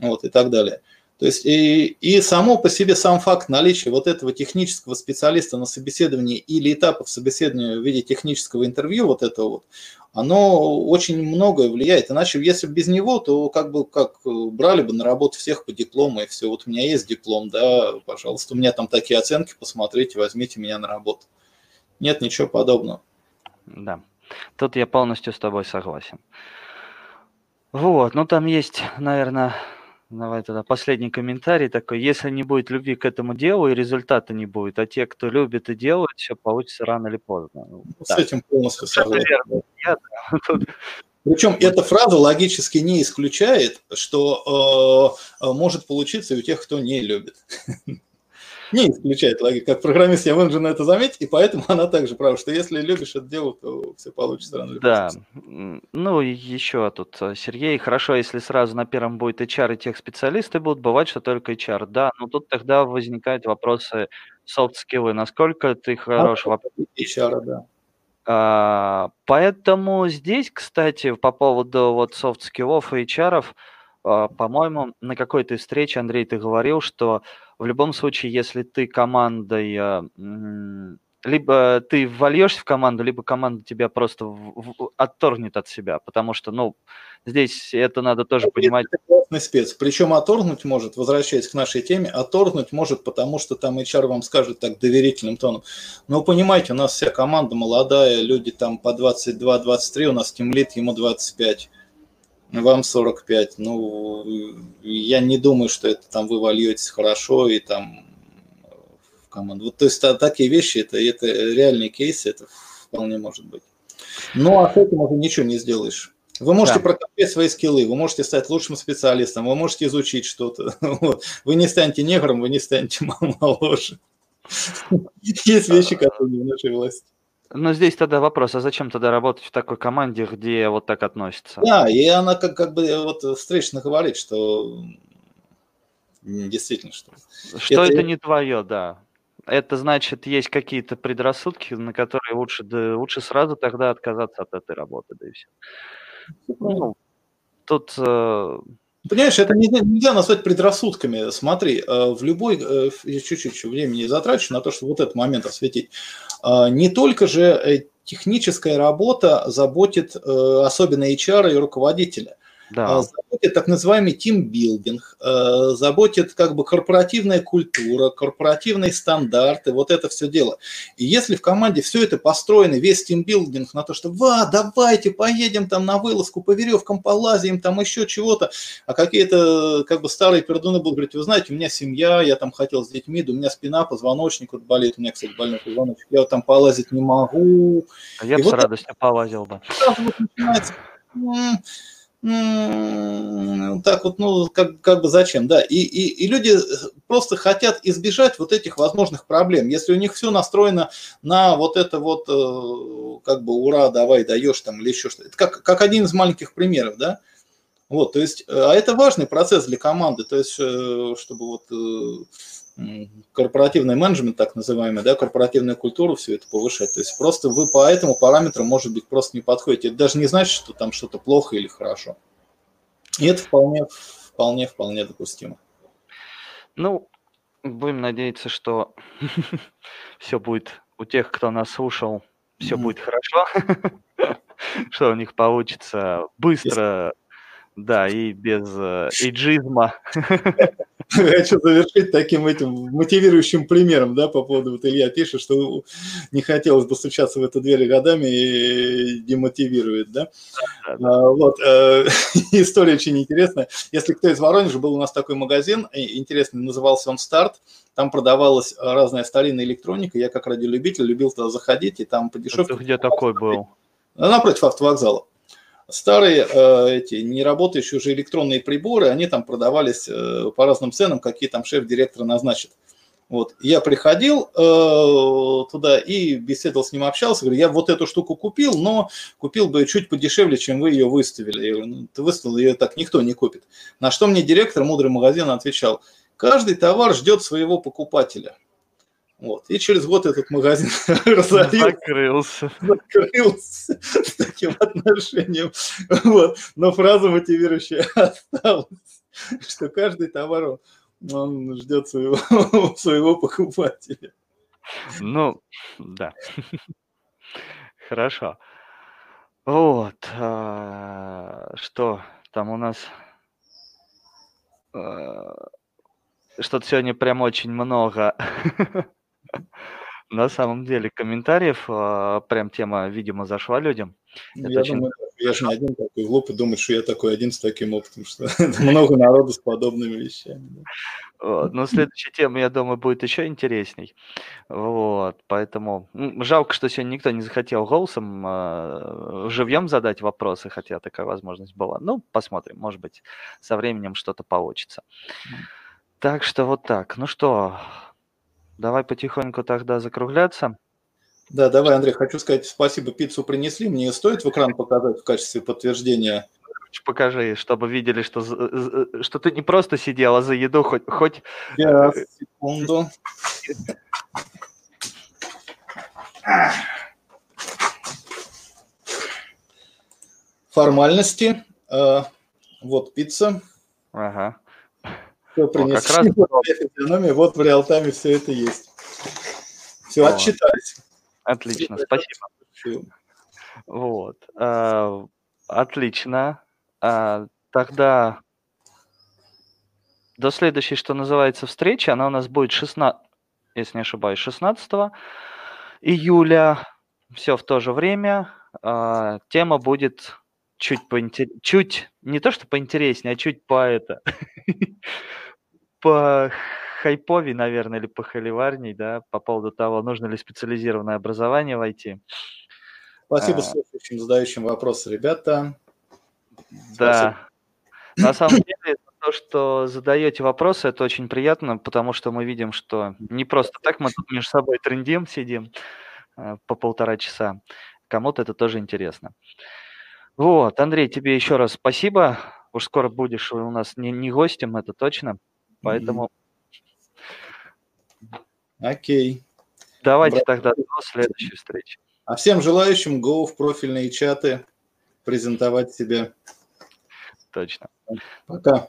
вот, и так далее. То есть и, и само по себе сам факт наличия вот этого технического специалиста на собеседовании или этапов собеседования в виде технического интервью, вот этого вот, оно очень многое влияет. Иначе, если без него, то как бы как брали бы на работу всех по диплому и все. Вот у меня есть диплом, да, пожалуйста, у меня там такие оценки, посмотрите, возьмите меня на работу. Нет ничего подобного. Да, тут я полностью с тобой согласен. Вот, ну там есть, наверное, Давай тогда последний комментарий такой. Если не будет любви к этому делу, и результата не будет, а те, кто любит и делает, все получится рано или поздно. Ну, С да. этим полностью согласен. Причем эта фраза логически не исключает, что э, э, может получиться и у тех, кто не любит. не исключает логику. Как программист я вынужден это заметить, и поэтому она также права, что если любишь это дело, то все получится рано Да. Ну, еще тут, э, Сергей, хорошо, если сразу на первом будет HR и техспециалисты будут, бывать, что только HR. Да, но тут тогда возникают вопросы софт-скиллы, насколько ты хорош а, HR, да. А, поэтому здесь, кстати, по поводу вот софт-скиллов и HR, по-моему, на какой-то встрече, Андрей, ты говорил, что в любом случае, если ты командой, а, либо ты вольешься в команду, либо команда тебя просто в, в, отторгнет от себя, потому что, ну, здесь это надо тоже это понимать. Это классный спец. Причем отторгнуть может, возвращаясь к нашей теме, отторгнуть может, потому что там HR вам скажет так доверительным тоном. Ну, понимаете, у нас вся команда молодая, люди там по 22-23, у нас тимлит, ему 25 вам 45. Ну, я не думаю, что это там вы вольетесь хорошо и там в команду. Вот, то есть такие вещи, это, это реальные кейсы, это вполне может быть. Ну, а с этим уже ничего не сделаешь. Вы можете да. прокачать свои скиллы, вы можете стать лучшим специалистом, вы можете изучить что-то. Вы не станете негром, вы не станете моложе. Есть вещи, которые не в нашей власти. Но здесь тогда вопрос, а зачем тогда работать в такой команде, где вот так относятся? Да, и она как, как бы вот встречно говорит, что действительно, что... Что это, это не твое, да. Это значит, есть какие-то предрассудки, на которые лучше, да, лучше сразу тогда отказаться от этой работы, да и все. Ну, тут э, Понимаешь, это нельзя, нельзя назвать предрассудками. Смотри, э, в любой, э, я чуть-чуть времени затрачу на то, чтобы вот этот момент осветить. А, не только же э, техническая работа заботит особенно HR и руководителя. Да. А, заботит так называемый тимбилдинг, э, заботит как бы корпоративная культура, корпоративные стандарты, вот это все дело. И если в команде все это построено, весь тимбилдинг на то, что «Ва, давайте поедем там на вылазку, по веревкам полазим, там еще чего-то», а какие-то как бы старые пердуны будут говорить, вы знаете, у меня семья, я там хотел с детьми, да у меня спина, позвоночник вот болит, у меня, кстати, больной позвоночник, я вот там полазить не могу. А я бы вот с радостью полазил бы. Вот начинается, так вот, ну, как, как бы зачем, да. И, и, и люди просто хотят избежать вот этих возможных проблем. Если у них все настроено на вот это вот, э, как бы, ура, давай, даешь там или еще что-то. Это как, как один из маленьких примеров, да. Вот, то есть, э, а это важный процесс для команды, то есть, э, чтобы вот корпоративный менеджмент, так называемый, да, корпоративную культуру, все это повышать. То есть просто вы по этому параметру, может быть, просто не подходите. Это даже не значит, что там что-то плохо или хорошо. И это вполне, вполне, вполне допустимо. Ну, будем надеяться, что все будет у тех, кто нас слушал, все будет хорошо, что у них получится быстро, да, и без э, эйджизма. Хочу завершить таким этим мотивирующим примером, да, по поводу, вот Илья пишет, что не хотелось бы стучаться в эту дверь годами и демотивирует, да. А, вот, э, история очень интересная. Если кто из Воронежа, был у нас такой магазин, интересный, назывался он «Старт», там продавалась разная старинная электроника, я как радиолюбитель любил туда заходить, и там по дешевке... где такой был? Напротив автовокзала старые э, эти не работающие уже электронные приборы, они там продавались э, по разным ценам, какие там шеф-директор назначит. Вот. Я приходил э, туда и беседовал с ним, общался, говорю, я вот эту штуку купил, но купил бы чуть подешевле, чем вы ее выставили. Я говорю, ну, ты выставил, ее так никто не купит. На что мне директор, мудрый магазина, отвечал, каждый товар ждет своего покупателя. Вот. И через год этот магазин. Закрылся. Закрылся с таким отношением. Вот. Но фраза мотивирующая осталась, что каждый товар Он ждет своего, своего покупателя. Ну, да. Хорошо. Вот. а, Что там у нас? А, Что-то сегодня прям очень много. На самом деле комментариев. а, Прям тема, видимо, зашла людям. Ну, Это я очень думаю, я же не один такой глупый, думает, что я такой один с таким опытом, что много народу с подобными вещами. Вот. Но следующая тема, я думаю, будет еще интересней. Вот, поэтому жалко, что сегодня никто не захотел голосом э, живьем задать вопросы, хотя такая возможность была. Ну, посмотрим, может быть, со временем что-то получится. Так что вот так. Ну что, давай потихоньку тогда закругляться. Да, давай, Андрей, хочу сказать спасибо, пиццу принесли. Мне стоит в экран показать в качестве подтверждения? Покажи, чтобы видели, что, э, что ты не просто сидела за еду, хоть, хоть Сейчас, секунду. Формальности. Э, Вот пицца. ага. Все как раз принесли. Вот моя физиономия, Вот в реал-тайме все это есть. Все, Вот. отчитались. Отлично, спасибо. Вот. а, Отлично. А, Тогда до следующей, что называется, встречи, она у нас будет 16, если не ошибаюсь, 16 июля. Все в то же время. А, Тема будет чуть поинтер- чуть не то что поинтереснее, а чуть по это по хайповей, наверное, или по холиварней, да, по поводу того, нужно ли специализированное образование войти. Спасибо А. слушающим, задающим вопросы, ребята. Да. На самом деле, то, что задаете вопросы, это очень приятно, потому что мы видим, что не просто так мы тут между собой трендим, сидим э, по полтора часа. Кому-то это тоже интересно. Вот, Андрей, тебе еще раз спасибо. Уж скоро будешь у нас не, не гостем, это точно. Поэтому Окей. давайте Браво. тогда до следующей встречи. А всем желающим go в профильные чаты презентовать себя. Точно. Пока.